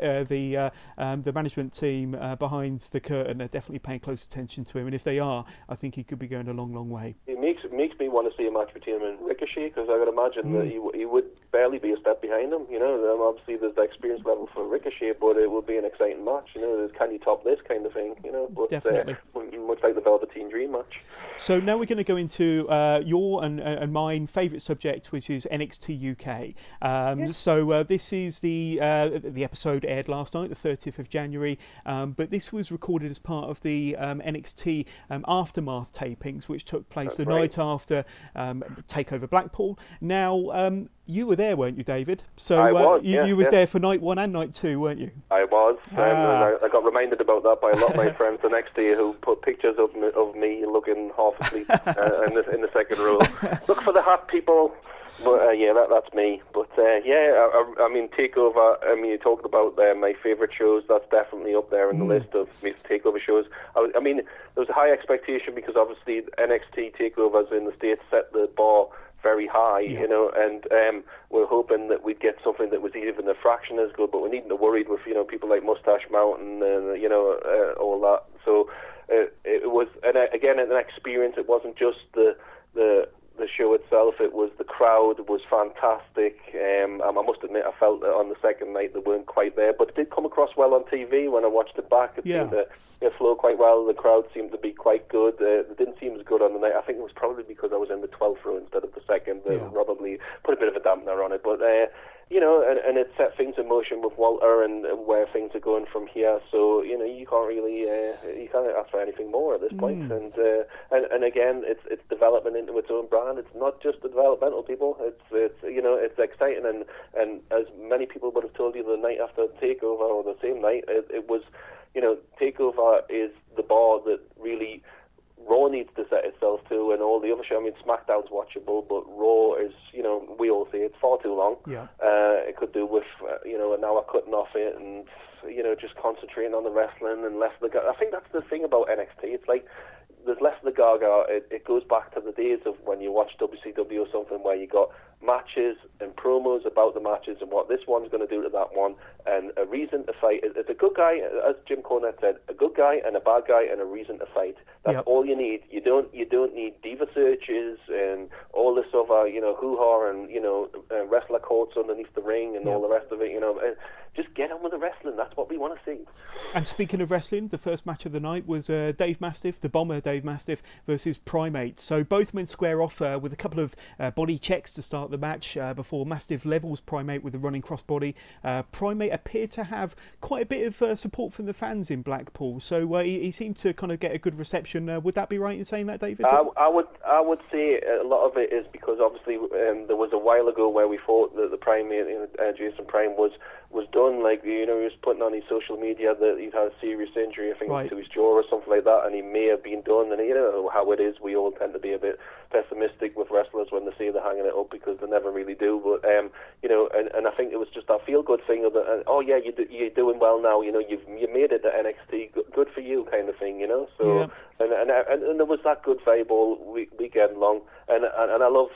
Speaker 1: uh, the uh, um, the management team uh, behind the curtain are definitely paying close attention to him. And if they are, I think he could be going a long, long way.
Speaker 2: It makes it makes me want to see a match between him and Ricochet because I could imagine mm. that he, he would barely be a step behind him. You know, um, obviously there's the experience level for Ricochet, but it would be an exciting match. You know, can you top this kind of thing. You know, but,
Speaker 1: definitely
Speaker 2: much like the Velveteen Dream match.
Speaker 1: So now we're going to go into uh, your and, and mine favourite subject, which is NXT UK. Um, So uh, this is the uh, the episode aired last night, the 30th of January, um, but this was recorded as part of the um, NXT um, aftermath tapings, which took place That's the right. night after um, Takeover Blackpool. Now um, you were there, weren't you, David?
Speaker 2: So I uh, was,
Speaker 1: you,
Speaker 2: yeah,
Speaker 1: you was
Speaker 2: yeah.
Speaker 1: there for night one and night two, weren't you?
Speaker 2: I was. Ah. I, I, got reminded about that by a lot of my friends the next day who put pictures of me, of me looking half asleep uh, in, the, in the second row. Look for the hat, people. But uh, yeah, that, that's me. But uh, yeah, I, I, mean, Takeover. I mean, you talked about uh, my favourite shows. That's definitely up there in the mm. list of Takeover shows. I, I mean, there was a high expectation because obviously NXT Takeovers in the states set the bar very high, yeah. you know, and um, we're hoping that we'd get something that was even a fraction as good, but we're needing to worried with, you know, people like Moustache Mountain and, you know, uh, all that. So uh, it was, and again, an experience. It wasn't just the, the, the show itself, it was the crowd was fantastic. Um, I must admit, I felt that on the second night they weren't quite there, but it did come across well on TV when I watched it back. It
Speaker 1: yeah.
Speaker 2: seemed it flowed quite well. The crowd seemed to be quite good. Uh, it didn't seem as good on the night. I think it was probably because I was in the 12th row instead of the second. They yeah. probably put a bit of a dampener on it. But, uh, you know, and, and it set things in motion with Walter and, and where things are going from here. So, you know, you can't really, uh, you can't ask for anything more at this point. Mm. And, uh, and and again, it's it's development into its own brand. It's not just the developmental people. It's it's you know it's exciting and and as many people would have told you the night after takeover or the same night, it, it was you know, Takeover is the bar that really Raw needs to set itself to, and all the other shows. I mean, SmackDown's watchable, but Raw is, you know, we all say it's far too long.
Speaker 1: Yeah.
Speaker 2: Uh, it could do with, uh, you know, an hour cutting off it, and you know, just concentrating on the wrestling and less the. I think that's the thing about NXT. It's like there's less of the gaga. It, it goes back to the days of when you watched WCW or something, where you got matches and promos about the matches and what this one's going to do to that one, and a reason to fight. It's a good guy, as Jim Cornette said, a good guy and a bad guy and a reason to fight. That's yep. all you need. You don't you don't need diva searches and all this other you know hoo ha and you know uh, wrestler courts underneath the ring and yep. all the rest of it. You know, uh, just get on with the wrestling. That's what we want to see.
Speaker 1: And speaking of wrestling, the first match of the night was uh, Dave Mastiff, the bomber Dave Mastiff, versus Primate. So both men square off uh, with a couple of uh, body checks to start the match uh, before Mastiff levels Primate with a running crossbody. Uh, Primate appeared to have quite a bit of uh, support from the fans in Blackpool, so uh, he, he, seemed to kind of get a good reception. Uh, would that be right in saying that, David?
Speaker 2: I, I, would I would say a lot of it is because obviously um, there was a while ago where we thought that the Primate, you Jason Prime, was was done. Like you know, he was putting on his social media that he'd had a serious injury, I think, right. to his jaw or something like that, and he may have been done. And you know how it is. We all tend to be a bit pessimistic with wrestlers when they say they're hanging it up because they never really do. But um, you know, and, and I think it was just that feel good thing of the, uh, oh yeah, you do, you're doing well now. You know, you've you made it to NXT. Good for you, kind of thing. You know. So yeah. and, and and and there was that good vibe all week, weekend long, and and, and I love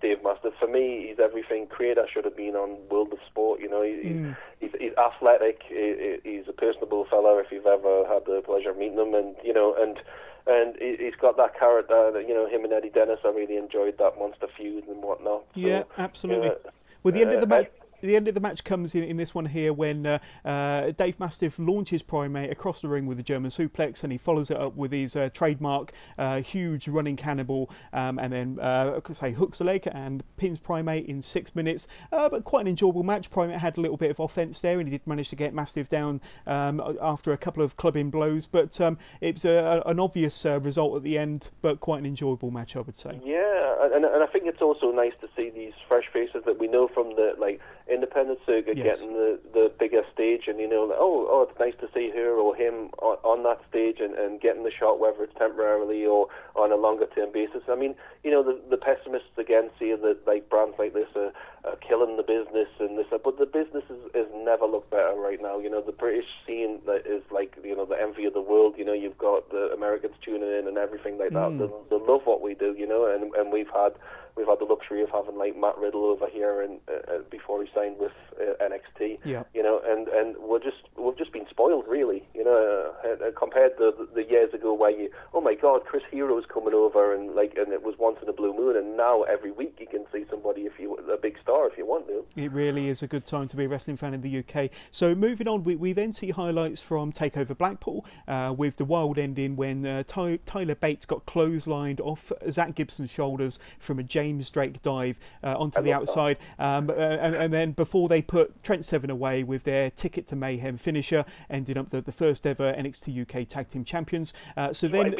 Speaker 2: Dave Mastiff. For me, he's everything. Creator should have been on World of Sport. You know, he's, mm. he's, he's athletic. he's a personable fellow. If you've ever had the pleasure of meeting him, and you know, and and he's got that character. That, you know, him and Eddie Dennis. I really enjoyed that monster feud and whatnot.
Speaker 1: So, yeah, absolutely. You know, well, the end of the match the end of the match comes in, in this one here when uh, uh, Dave Mastiff launches Primate across the ring with a German suplex and he follows it up with his uh, trademark uh, huge running cannonball um, and then, uh, say, hooks a leg and pins Primate in six minutes. Uh, but quite an enjoyable match. Primate had a little bit of offense there and he did manage to get Mastiff down um, after a couple of clubbing blows. But um, it was a, an obvious result at the end, but quite an enjoyable match, I would say.
Speaker 2: Yeah, and, and I think it's also nice to see these fresh faces that we know from the, like, independent circuit yes. getting the, the bigger stage and you know like, oh oh it's nice to see her or him on, on that stage and, and getting the shot whether it's temporarily or on a longer term basis I mean you know the the pessimists again see that like brands like this are, are killing the business and this but the business is, is never looked better right now you know the British scene that is like you know the envy of the world you know you've got the Americans tuning in and everything like that mm. they, they love what we do you know and and we've had we've had the luxury of having like Matt Riddle over here and uh, uh before he signed with uh, NXT.
Speaker 1: Yeah.
Speaker 2: You know, and and we're just we've just been spoiled really. You know, uh, uh compared to the, the, years ago where you oh my God, Chris Hero's coming over and like and it was once in a blue moon, and now every week you can see somebody if you a big star if you want to.
Speaker 1: It really is a good time to be a wrestling fan in the UK. So moving on, we, we then see highlights from Takeover Blackpool uh, with the wild ending when Ty- Tyler Bates got clotheslined off Zack Gibson's shoulders from a James Drake dive uh, onto the outside. Um, uh, and, and, then before they put Trent Seven away with their ticket to mayhem finisher, ending up the, the first ever NXT UK Tag Team Champions. Uh, so then,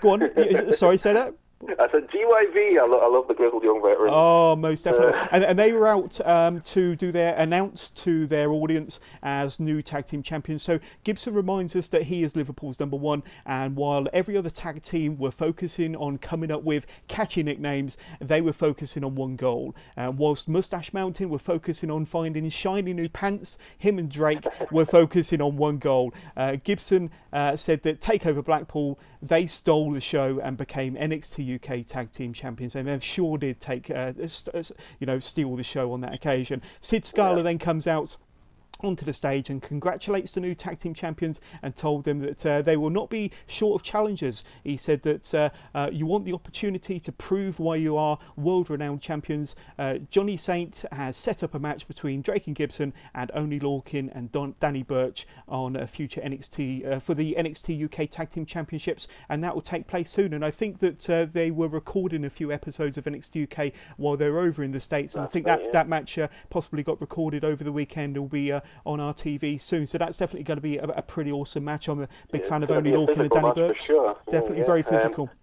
Speaker 1: go on. Sorry, say that.
Speaker 2: I said GYV. I, lo- I love the grizzled young veteran.
Speaker 1: Oh, most definitely. Uh, and, and, they were out um, to do their announce to their audience as new tag team champions. So Gibson reminds us that he is Liverpool's number one. And while every other tag team were focusing on coming up with catchy nicknames, they were focusing on one goal. Uh, whilst Moustache Mountain were focusing on finding shiny new pants, him and Drake were focusing on one goal. Uh, Gibson uh, said that Takeover Blackpool they stole the show and became NXT UK Tag Team Champions, and they sure did take, uh, you know, steal the show on that occasion. Sid Scala yeah. then comes out onto the stage and congratulates the new tag team champions and told them that uh, they will not be short of challengers. He said that uh, uh, you want the opportunity to prove why you are world renowned champions. Uh, Johnny Saint has set up a match between Drake and Gibson and Oney Lorcan and Don- Danny Burch on a future NXT uh, for the NXT UK Tag Team Championships, and that will take place soon. And I think that uh, they were recording a few episodes of NXT UK while they're over in the States, and That's I think that, yeah. that match possibly got recorded over the weekend. Will be on our TV soon. So that's definitely going to be a, a pretty awesome match. I'm a big yeah, fan of Oney Lorcan and Danny Burch.
Speaker 2: Sure.
Speaker 1: Definitely yeah. very physical. Um,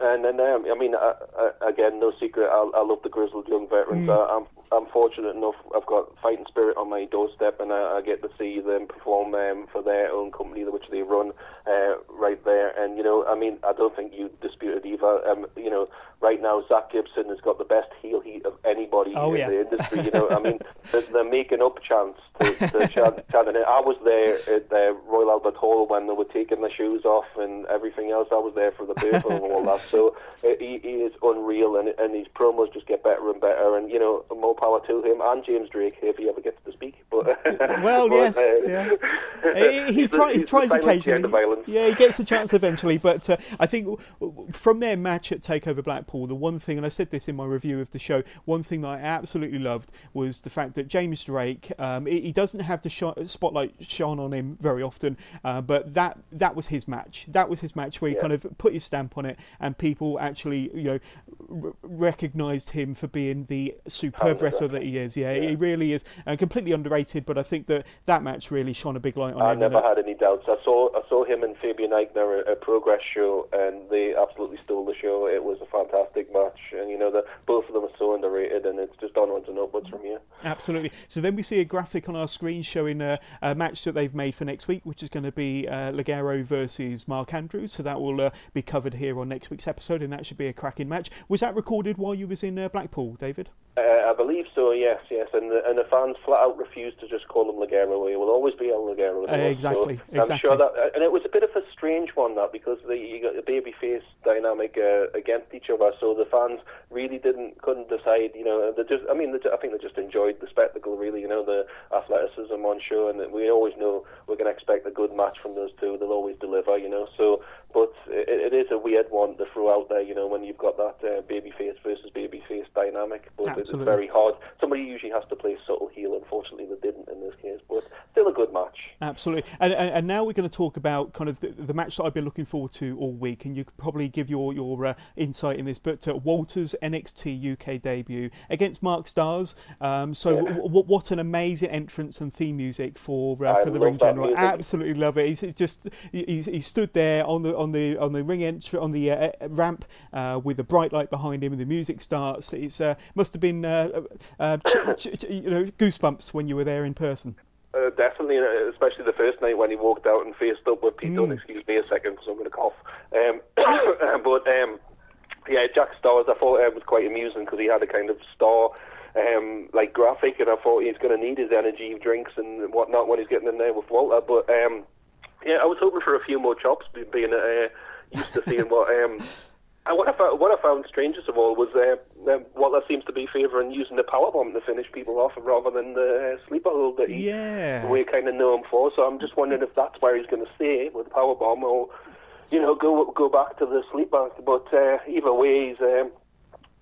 Speaker 2: and then, um, I mean, uh, uh, again, no secret, I, I love the grizzled young veterans. Mm. Uh, I'm, I'm fortunate enough, I've got Fighting Spirit on my doorstep, and I, I get to see them perform um, for their own company, which they run uh, right there. And, you know, I mean, I don't think you disputed either. Um, you know, right now, Zack Gibson has got the best heel heat of anybody oh, in yeah. the industry. You know, I mean, they're, they're making up chance to, to Chad, Chad I was there at the Royal Albert Hall when they were taking their shoes off and everything else. I was there for the birth and all that. So uh, he, he is unreal, and, and his promos just get better and better. And, you know, more power to him and James Drake if he ever gets to speak. But
Speaker 1: well, but, yes, uh, yeah. he, he, try, he tries occasionally. Yeah, he gets a chance eventually. But uh, I think from their match at Takeover Blackpool, the one thing, and I said this in my review of the show, one thing that I absolutely loved was the fact that James Drake, um, he doesn't have the sh- spotlight shone on him very often, uh, but that that was his match. That was his match where he yeah. kind of put his stamp on it, and people actually, you know, r- recognised him for being the superb wrestler that he is. Yeah, yeah. he really is, and uh, completely underrated. But I think that that match really shone a big light on
Speaker 2: I
Speaker 1: him.
Speaker 2: I never had any doubts. I saw I saw him and Fabian Aichner at a Progress show, and they absolutely stole the show. It was a fantastic match, and you know that both of them are so underrated, and it's just onwards and upwards from here.
Speaker 1: Absolutely. So then we see a graphic on our screen showing a, a match that they've made for next week, which is going to be uh, Ligero versus Mark Andrews. So that will uh, be covered here on next week's episode, and that should be a cracking match. Was that recorded while you was in uh, Blackpool, David?
Speaker 2: Uh, I believe so. Yes, yes, and the, and the fans flat out refused to just call him Ligero. He will always be El Ligero.
Speaker 1: Uh, exactly.
Speaker 2: So
Speaker 1: exactly.
Speaker 2: I'm sure that, uh, and it was a bit of a strange one that because the, you got the baby face dynamic uh, against each other, so the fans really didn't couldn't decide. You know, they just I mean, they, I think they just enjoyed the spectacle. Really, you know, the athleticism on show, and we always know we're going to expect a good match from those two. They'll always deliver. You know, so but it, it is a weird one to throw out there. You know, when you've got that uh, baby face versus baby face dynamic, but
Speaker 1: Absolutely.
Speaker 2: it's very hard. Somebody usually has to play subtle heel. Unfortunately, they didn't in this case, but still a good match.
Speaker 1: Absolutely, and and, and now we're going to talk about kind of the, the, match that I've been looking forward to all week, and you could probably give your your uh, insight in this. But uh, Walter's NXT UK debut against Mark Starz. Um, so yeah. w- w- what an amazing entrance and theme music for uh, for the ring general. Absolutely love it. He's just he's, he stood there on the on the on the ring entry on the uh, ramp uh, with a bright light behind him, and the music starts. It's uh, must have been ch- ch- you know goosebumps when you were there in person.
Speaker 2: Uh, definitely, uh, especially the first night when he walked out and faced up with Pete mm. Dunne. Excuse me a second, because I'm going to cough. Um, but um, yeah, Jack Starz, I thought it was quite amusing because he had a kind of star. Um, like graphic, and I thought he's going to need his energy drinks and whatnot when he's getting in there with Walter. But um, yeah, I was hoping for a few more chops, being uh, used to seeing what um, and what I found, what I found strangest of all was uh, uh, Walter seems to be favouring using the power bomb to finish people off rather than the uh, sleeper hold that he,
Speaker 1: yeah.
Speaker 2: we kind of know him for. So I'm just wondering if that's where he's going to stay with the power bomb, or you know, go go back to the sleeper. But uh, either way, he's um,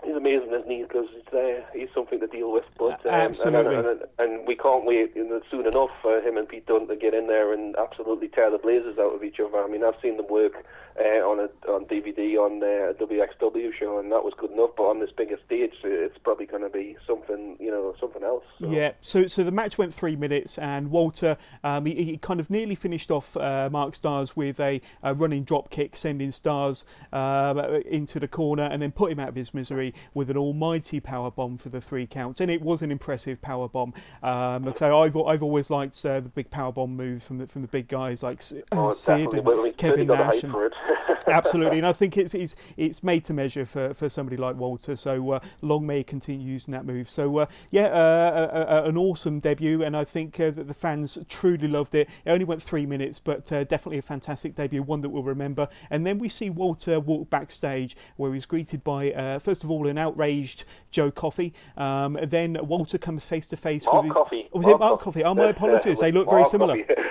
Speaker 2: he's amazing, isn't he? Because uh, he's something to deal with. But
Speaker 1: um, absolutely,
Speaker 2: and, and, and, we can't wait you know, soon enough for him and Pete Dunne to get in there and absolutely tear the blazers out of each other. I mean, I've seen them work uh, on a on DVD on uh, a WXW show, and that was good enough. But on this bigger stage, it's probably going to be something, you know, something else.
Speaker 1: So. Yeah. So so the match went three minutes, and Walter um, he, he, kind of nearly finished off uh, Mark Starz with a, a, running drop kick, sending Starz uh, into the corner, and then put him out of his misery with an almighty power bomb for the three counts. And it was an impressive power bomb. Um, so I've I've always liked uh, the big power bomb moves from the from the big guys like
Speaker 2: oh,
Speaker 1: Sid and
Speaker 2: well,
Speaker 1: Kevin Nash. And, absolutely, and I
Speaker 2: think
Speaker 1: it's it's, it's made to measure for, for somebody like Walter. So uh, long may he continue using that move. So uh, yeah, uh, an awesome debut, and I think uh, that the fans truly loved it. It only went three minutes, but uh, definitely a fantastic debut, one that we'll remember. And then we see Walter walk backstage, where he's greeted by uh, first of all an outraged Joe Coffey. Um, then Walter comes face to face
Speaker 2: with.
Speaker 1: Mark
Speaker 2: Coffey.
Speaker 1: Was it Mark Coffey? Oh, my apologies. They look very similar.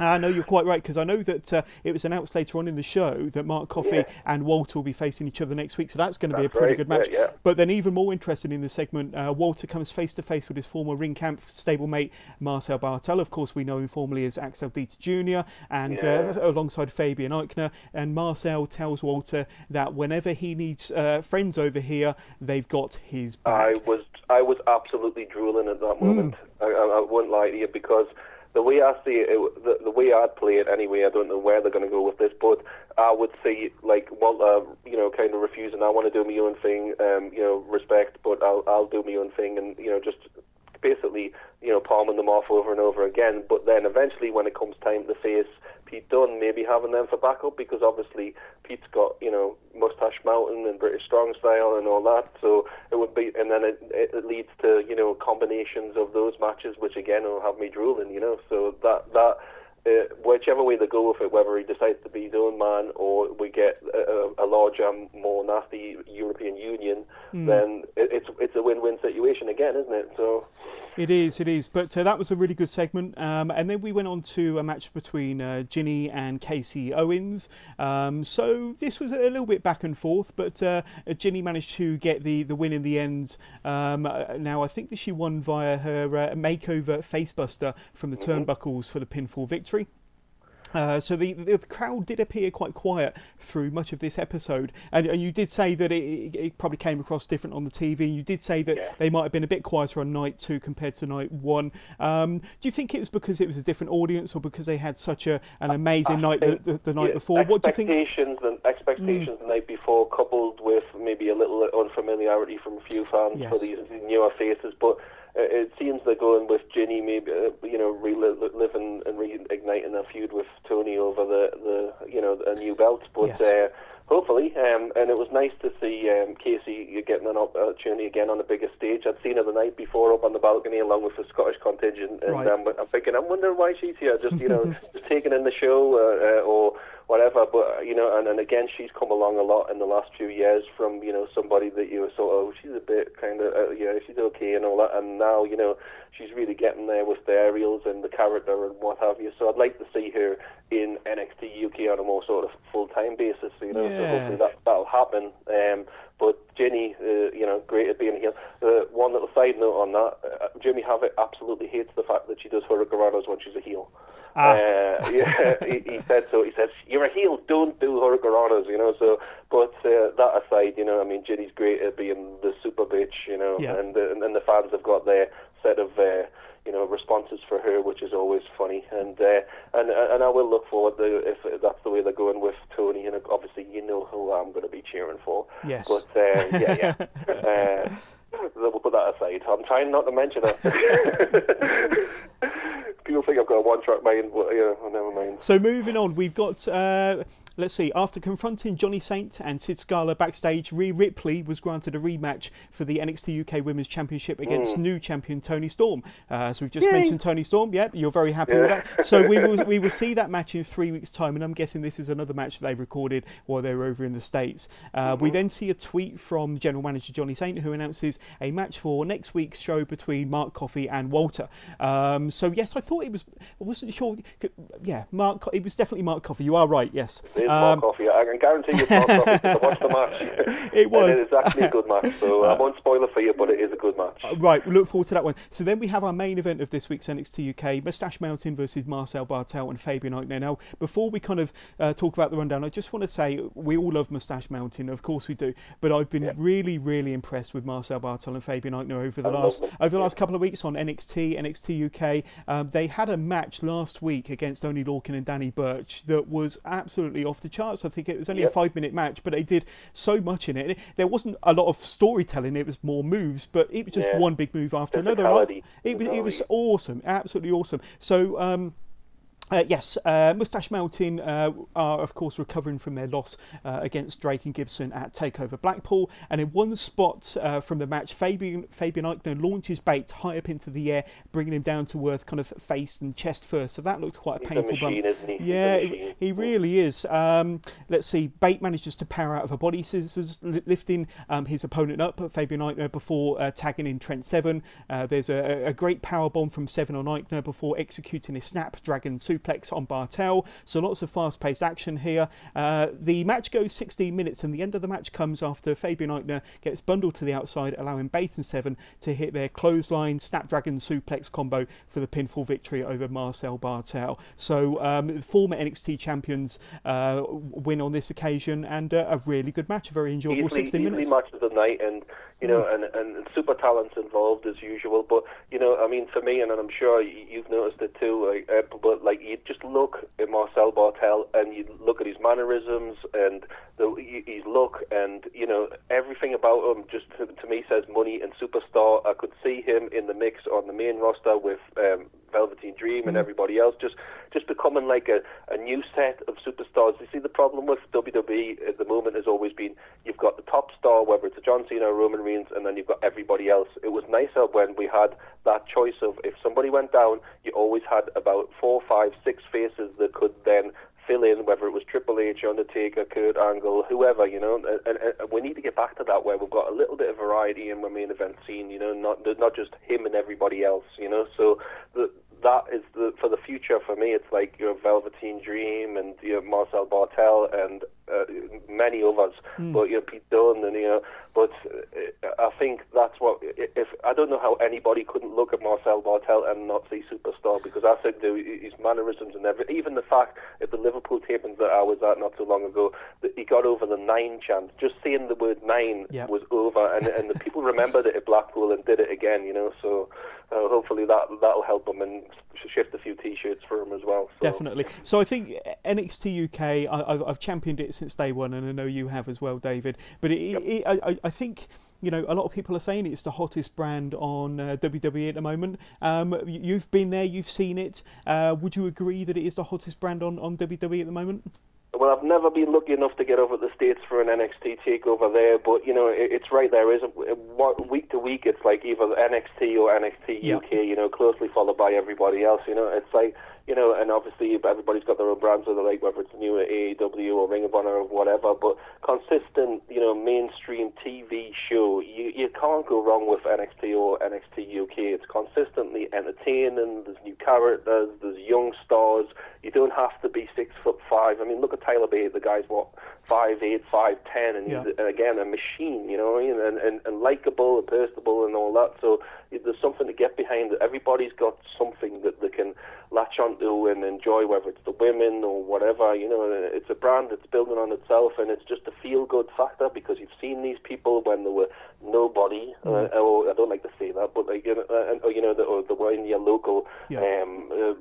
Speaker 1: I know you're quite right because I know that uh, it was announced later on in the show that Mark Coffey yeah. and Walter will be facing each other next week, so that's going to be a pretty
Speaker 2: right.
Speaker 1: good match.
Speaker 2: Yeah, yeah.
Speaker 1: But then, even more interesting in the segment, uh, Walter comes face to face with his former Ringkampf stablemate Marcel Barthel. Of course, we know him formerly as Axel Dieter Jr. and uh, alongside Fabian Aichner. And Marcel tells Walter that whenever he needs uh, friends over here, they've got his back.
Speaker 2: I was I was absolutely drooling at that moment. Mm. I, I, I won't lie to you because the way I see it, the, the way I'd play it anyway, I don't know where they're going to go with this, but I would see like Walter, you know, kind of refusing. I want to do my own thing, um, you know, respect, but I'll I'll do my own thing, and you know, just basically, you know, palming them off over and over again. But then eventually, when it comes time to face Pete Dunne, maybe having them for backup because obviously Pete's got you know Moustache Mountain and British Strong Style and all that. So it would be, and then it, it leads to you know combinations of those matches, which again will have me drooling. You know, so that that uh, whichever way they go with it, whether he decides to be his own man or we get a, a larger, more nasty European Union, mm. then it, it's it's a win-win situation again, isn't it? So.
Speaker 1: It is, it is. But uh, that was a really good segment. Um, and then we went on to a match between uh, Jinny and Casey Owens. Um, so this was a little bit back and forth, but uh, Jinny managed to get the, the win in the end. Um, uh, now, I think that she won via her uh, makeover facebuster from the mm-hmm. turnbuckles for the pinfall victory. Uh, so the, the crowd did appear quite quiet through much of this episode, and, and you did say that it, it, probably came across different on the TV. And you did say that yeah. they might have been a bit quieter on night two compared to night one. Um, do you think it was because it was a different audience, or because they had such a, an amazing night the, the, the, night yeah, before?
Speaker 2: What
Speaker 1: do you think?
Speaker 2: Expectations and expectations mm. the night before, coupled with maybe a little unfamiliarity from a few fans yes. for these newer faces, but it seems they're going with Jinny, maybe uh, you know, reliving and reigniting a feud with Toni over the, the you know a new belt. But yes. uh, hopefully, um, and it was nice to see um, Casey getting an opportunity again on the biggest stage. I'd seen her the night before up on the balcony along with the Scottish contingent, and right. um, I'm thinking, I'm wondering why she's here, just you know, just taking in the show uh, uh, or whatever. But you know, and, and again, she's come along a lot in the last few years from you know somebody that you were sort of, oh, she's a bit kind of, uh, yeah, she's okay and all that, and now you know she's really getting there with the aerials and the character and what have you. So I'd like to see her in NXT UK on a more sort of full time basis. You know, yeah. so hopefully that that'll happen. Um, but Jinny, uh, you know, great at being a heel. Uh, one little side note on that: uh, Jimmy Havoc absolutely hates the fact that she does hurricanranas when she's a heel. Ah. Uh, yeah, he, he, said so. He says, "You're a heel, don't do hurricanranas," you know. So, but uh, that aside, you know, I mean, Jinny's great at being the super bitch, you know, yeah. and, uh, and and the fans have got their set of uh, you know responses for her, which is always funny. And uh, and and I will look forward to if that's the way they're going with Toni. And obviously, you know who I'm going to be cheering for.
Speaker 1: Yes.
Speaker 2: But uh, yeah, yeah. uh, we'll put that aside. I'm trying not to mention it. People think I've got a one-track mind, but yeah, never mind.
Speaker 1: So moving on, we've got uh, let's see. After confronting Johnny Saint and Sid Scala backstage, Rhea Ripley was granted a rematch for the NXT UK Women's Championship against mm. new champion Toni Storm. Uh, so we've just Yay. mentioned Toni Storm. Yep, you're very happy yeah. with that. So we will we will see that match in three weeks' time, and I'm guessing this is another match they recorded while they were over in the states. Uh, mm-hmm. We then see a tweet from General Manager Johnny Saint who announces a match for next week's show between Mark Coffey and Walter. Um, so yes, I thought it was. I wasn't sure. Yeah, Mark. It was definitely Mark Coffey. You are right. Yes.
Speaker 2: Um, Coffey. I can guarantee you Mark Coffey because I watched the match.
Speaker 1: It was.
Speaker 2: it is actually a good match. So uh, I won't spoil it for you, but it is a good match. Uh,
Speaker 1: right. We look forward to that one. So then we have our main event of this week's NXT UK: Moustache Mountain versus Marcel Barthel and Fabian Aichner. Now, before we kind of uh, talk about the rundown, I just want to say we all love Moustache Mountain, of course we do. But I've been yeah. really, really impressed with Marcel Barthel and Fabian Aichner over the I last over the last couple of weeks on NXT, NXT UK. Um, they had a match last week against Oney Lorcan and Danny Burch that was absolutely off the charts. I think it was only yep. a five minute match, but they did so much in it. There wasn't a lot of storytelling, it was more moves, but it was just yeah. one big move after another. It was, it was awesome, absolutely awesome. So, um, uh, yes, uh, Moustache Mountain uh, are, of course, recovering from their loss uh, against Drake and Gibson at Takeover Blackpool. And in one spot uh, from the match, Fabian, Fabian Aichner launches Bate high up into the air, bringing him down to earth, kind of face and chest first. So that looked quite a painful
Speaker 2: a machine,
Speaker 1: bump.
Speaker 2: He?
Speaker 1: Yeah, he, he really is. Um, let's see, Bate manages to power out of a body scissors, lifting um, his opponent up, Fabian Aichner, before uh, tagging in Trent Seven. there's a, a, great power bomb from Seven on Aichner before executing a Snapdragon suplex suplex on Barthel. So lots of fast paced action here. Uh, the match goes 16 minutes, and the end of the match comes after Fabian Aichner gets bundled to the outside, allowing Bate and Seven to hit their clothesline Snapdragon suplex combo for the pinfall victory over Marcel Barthel. So um, former NXT champions uh, win on this occasion, and uh, a really good match, a very enjoyable
Speaker 2: easily,
Speaker 1: 16 minutes.
Speaker 2: Easily match of the night, and you know, mm. and, and super talents involved as usual. But you know, I mean, for me, and I'm sure you've noticed it too. Like, uh, but like, you just look at Marcel Barthel and you'd look at his mannerisms and the, his look, and you know, everything about him just to, to me says money and superstar. I could see him in the mix on the main roster with um, Velveteen Dream and mm. everybody else, just just becoming like a, a new set of superstars. You see, the problem with WWE at the moment has always been you've got the top star, whether it's a John Cena or Roman Reigns, and then you've got everybody else. It was nicer when we had that choice of if somebody went down, you always had about four, five, six faces that could then fill in, whether it was Triple H, Undertaker, Kurt Angle, whoever, you know. And, and, we need to get back to that where we've got a little bit of variety in our main event scene, you know, not not just him and everybody else, you know. So the, that is the for the future for me. It's like your Velveteen Dream and you know, Marcel Barthel and uh, many others, mm. but you know Pete Dunne and you know. But uh, I think that's what if I don't know how anybody couldn't look at Marcel Barthel and not see superstar because I think the, his mannerisms and everything, even the fact at the Liverpool tapings that I was at not too long ago, that he got over the nine chant. Just saying the word nine yep. was over, and and the people remembered it at Blackpool and did it again. You know, so uh, hopefully that that'll help them and shift a few T-shirts for them as well.
Speaker 1: So. Definitely. So I think NXT UK, I, have championed it since day one, and I know you have as well, David. But it, yep. it, I, I think you know, a lot of people are saying it's the hottest brand on uh, WWE at the moment. Um, you've been there, you've seen it. Uh, would you agree that it is the hottest brand on, on WWE at the moment?
Speaker 2: Well, I've never been lucky enough to get over to the States for an NXT takeover there, but you know, it, it's right there. Is week to week, it's like either NXT or NXT. UK. You know, closely followed by everybody else. You know, it's like you know, and obviously everybody's got their own brands, whether they like whether it's new AEW or Ring of Honor or whatever. But consistent, you know, mainstream TV show, you you can't go wrong with NXT or NXT UK. It's consistently entertaining. There's new characters. There's young stars. You don't have to be six foot five. I mean, look at Tyler Bate. The guy's what five eight, five ten, and yeah. he's again a machine. You know, and and, and likable, and personable, and all that. So there's something to get behind. It. Everybody's got something that they can latch onto and enjoy, whether it's the women or whatever. You know, it's a brand that's building on itself, and it's just a feel-good factor because you've seen these people when they were nobody. Mm. Uh, or I don't like to say that, but like you know, uh, or, you know, the, or the were in your local, yeah. um, uh,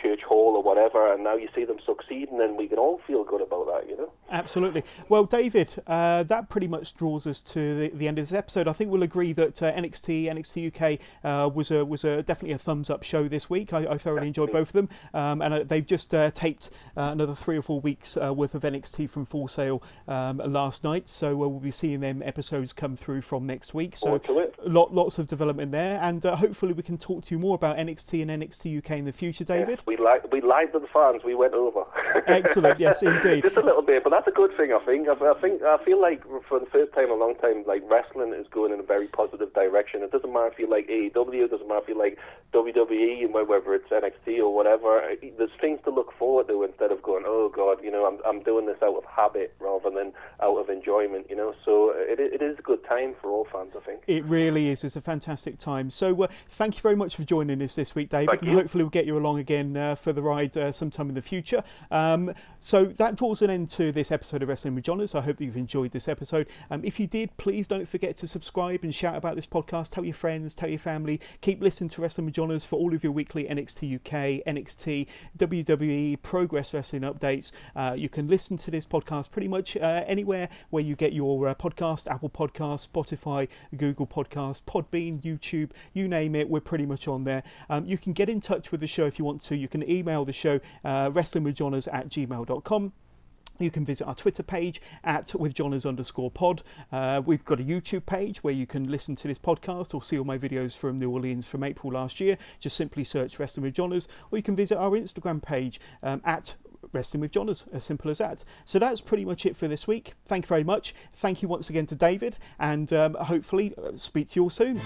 Speaker 2: church hall or whatever, and now you see them succeeding, and then we can all feel good about that. You know.
Speaker 1: Absolutely. Well, David, uh, that pretty much draws us to the, the, end of this episode. I think we'll agree that uh, NXT, NXT UK uh, was a was a definitely a thumbs up show this week. I, I thoroughly enjoyed both of them, um, and uh, they've just uh, taped uh, another three or four weeks worth of NXT from Full Sail um, last night. So we'll be seeing them episodes come through from next week. So lot, lots of development there, and hopefully we can talk to you more about NXT and NXT UK in the future, David.
Speaker 2: We lied, we lied to the fans. We went over.
Speaker 1: Excellent. Yes, indeed.
Speaker 2: just a little bit, but that's a good thing. I think. I, I think. I feel like for the first time in a long time, like wrestling is going in a very positive direction. It doesn't matter if you like AEW, it doesn't matter if you like WWE, whether it's NXT or whatever. There's things to look forward to instead of going, oh God, you know, I'm I'm doing this out of habit rather than out of enjoyment. You know, so it it is a good time for all fans. I think
Speaker 1: it really is. It's a fantastic time. So uh, thank you very much for joining us this week, David. And hopefully we'll get you along again uh, for the ride uh, sometime in the future. Um, so that draws an end to this episode of Wrestling with Johners. I hope you've enjoyed this episode. Um, if you did, please don't forget to subscribe and shout about this podcast. Tell your friends, tell your family. Keep listening to Wrestling with For all of your weekly NXT UK, NXT, WWE, Progress Wrestling updates. Uh, you can listen to this podcast pretty much uh, anywhere where you get your uh, podcast Apple Podcast, Spotify, Google Podcast, Podbean, YouTube, you name it. We're pretty much on there. Um, you can get in touch with the show if you want to. You can email the show uh, wrestlingwithjohners at gmail.com. You can visit our Twitter page at withjohners underscore pod. Uh, we've got a YouTube page where you can listen to this podcast or see all my videos from New Orleans from April last year. Just simply search Wrestling with Johners, or you can visit our Instagram page um, at Wrestling with Johners, as simple as that. So that's pretty much it for this week. Thank you very much. Thank you once again to David, and um, hopefully uh, speak to you all soon.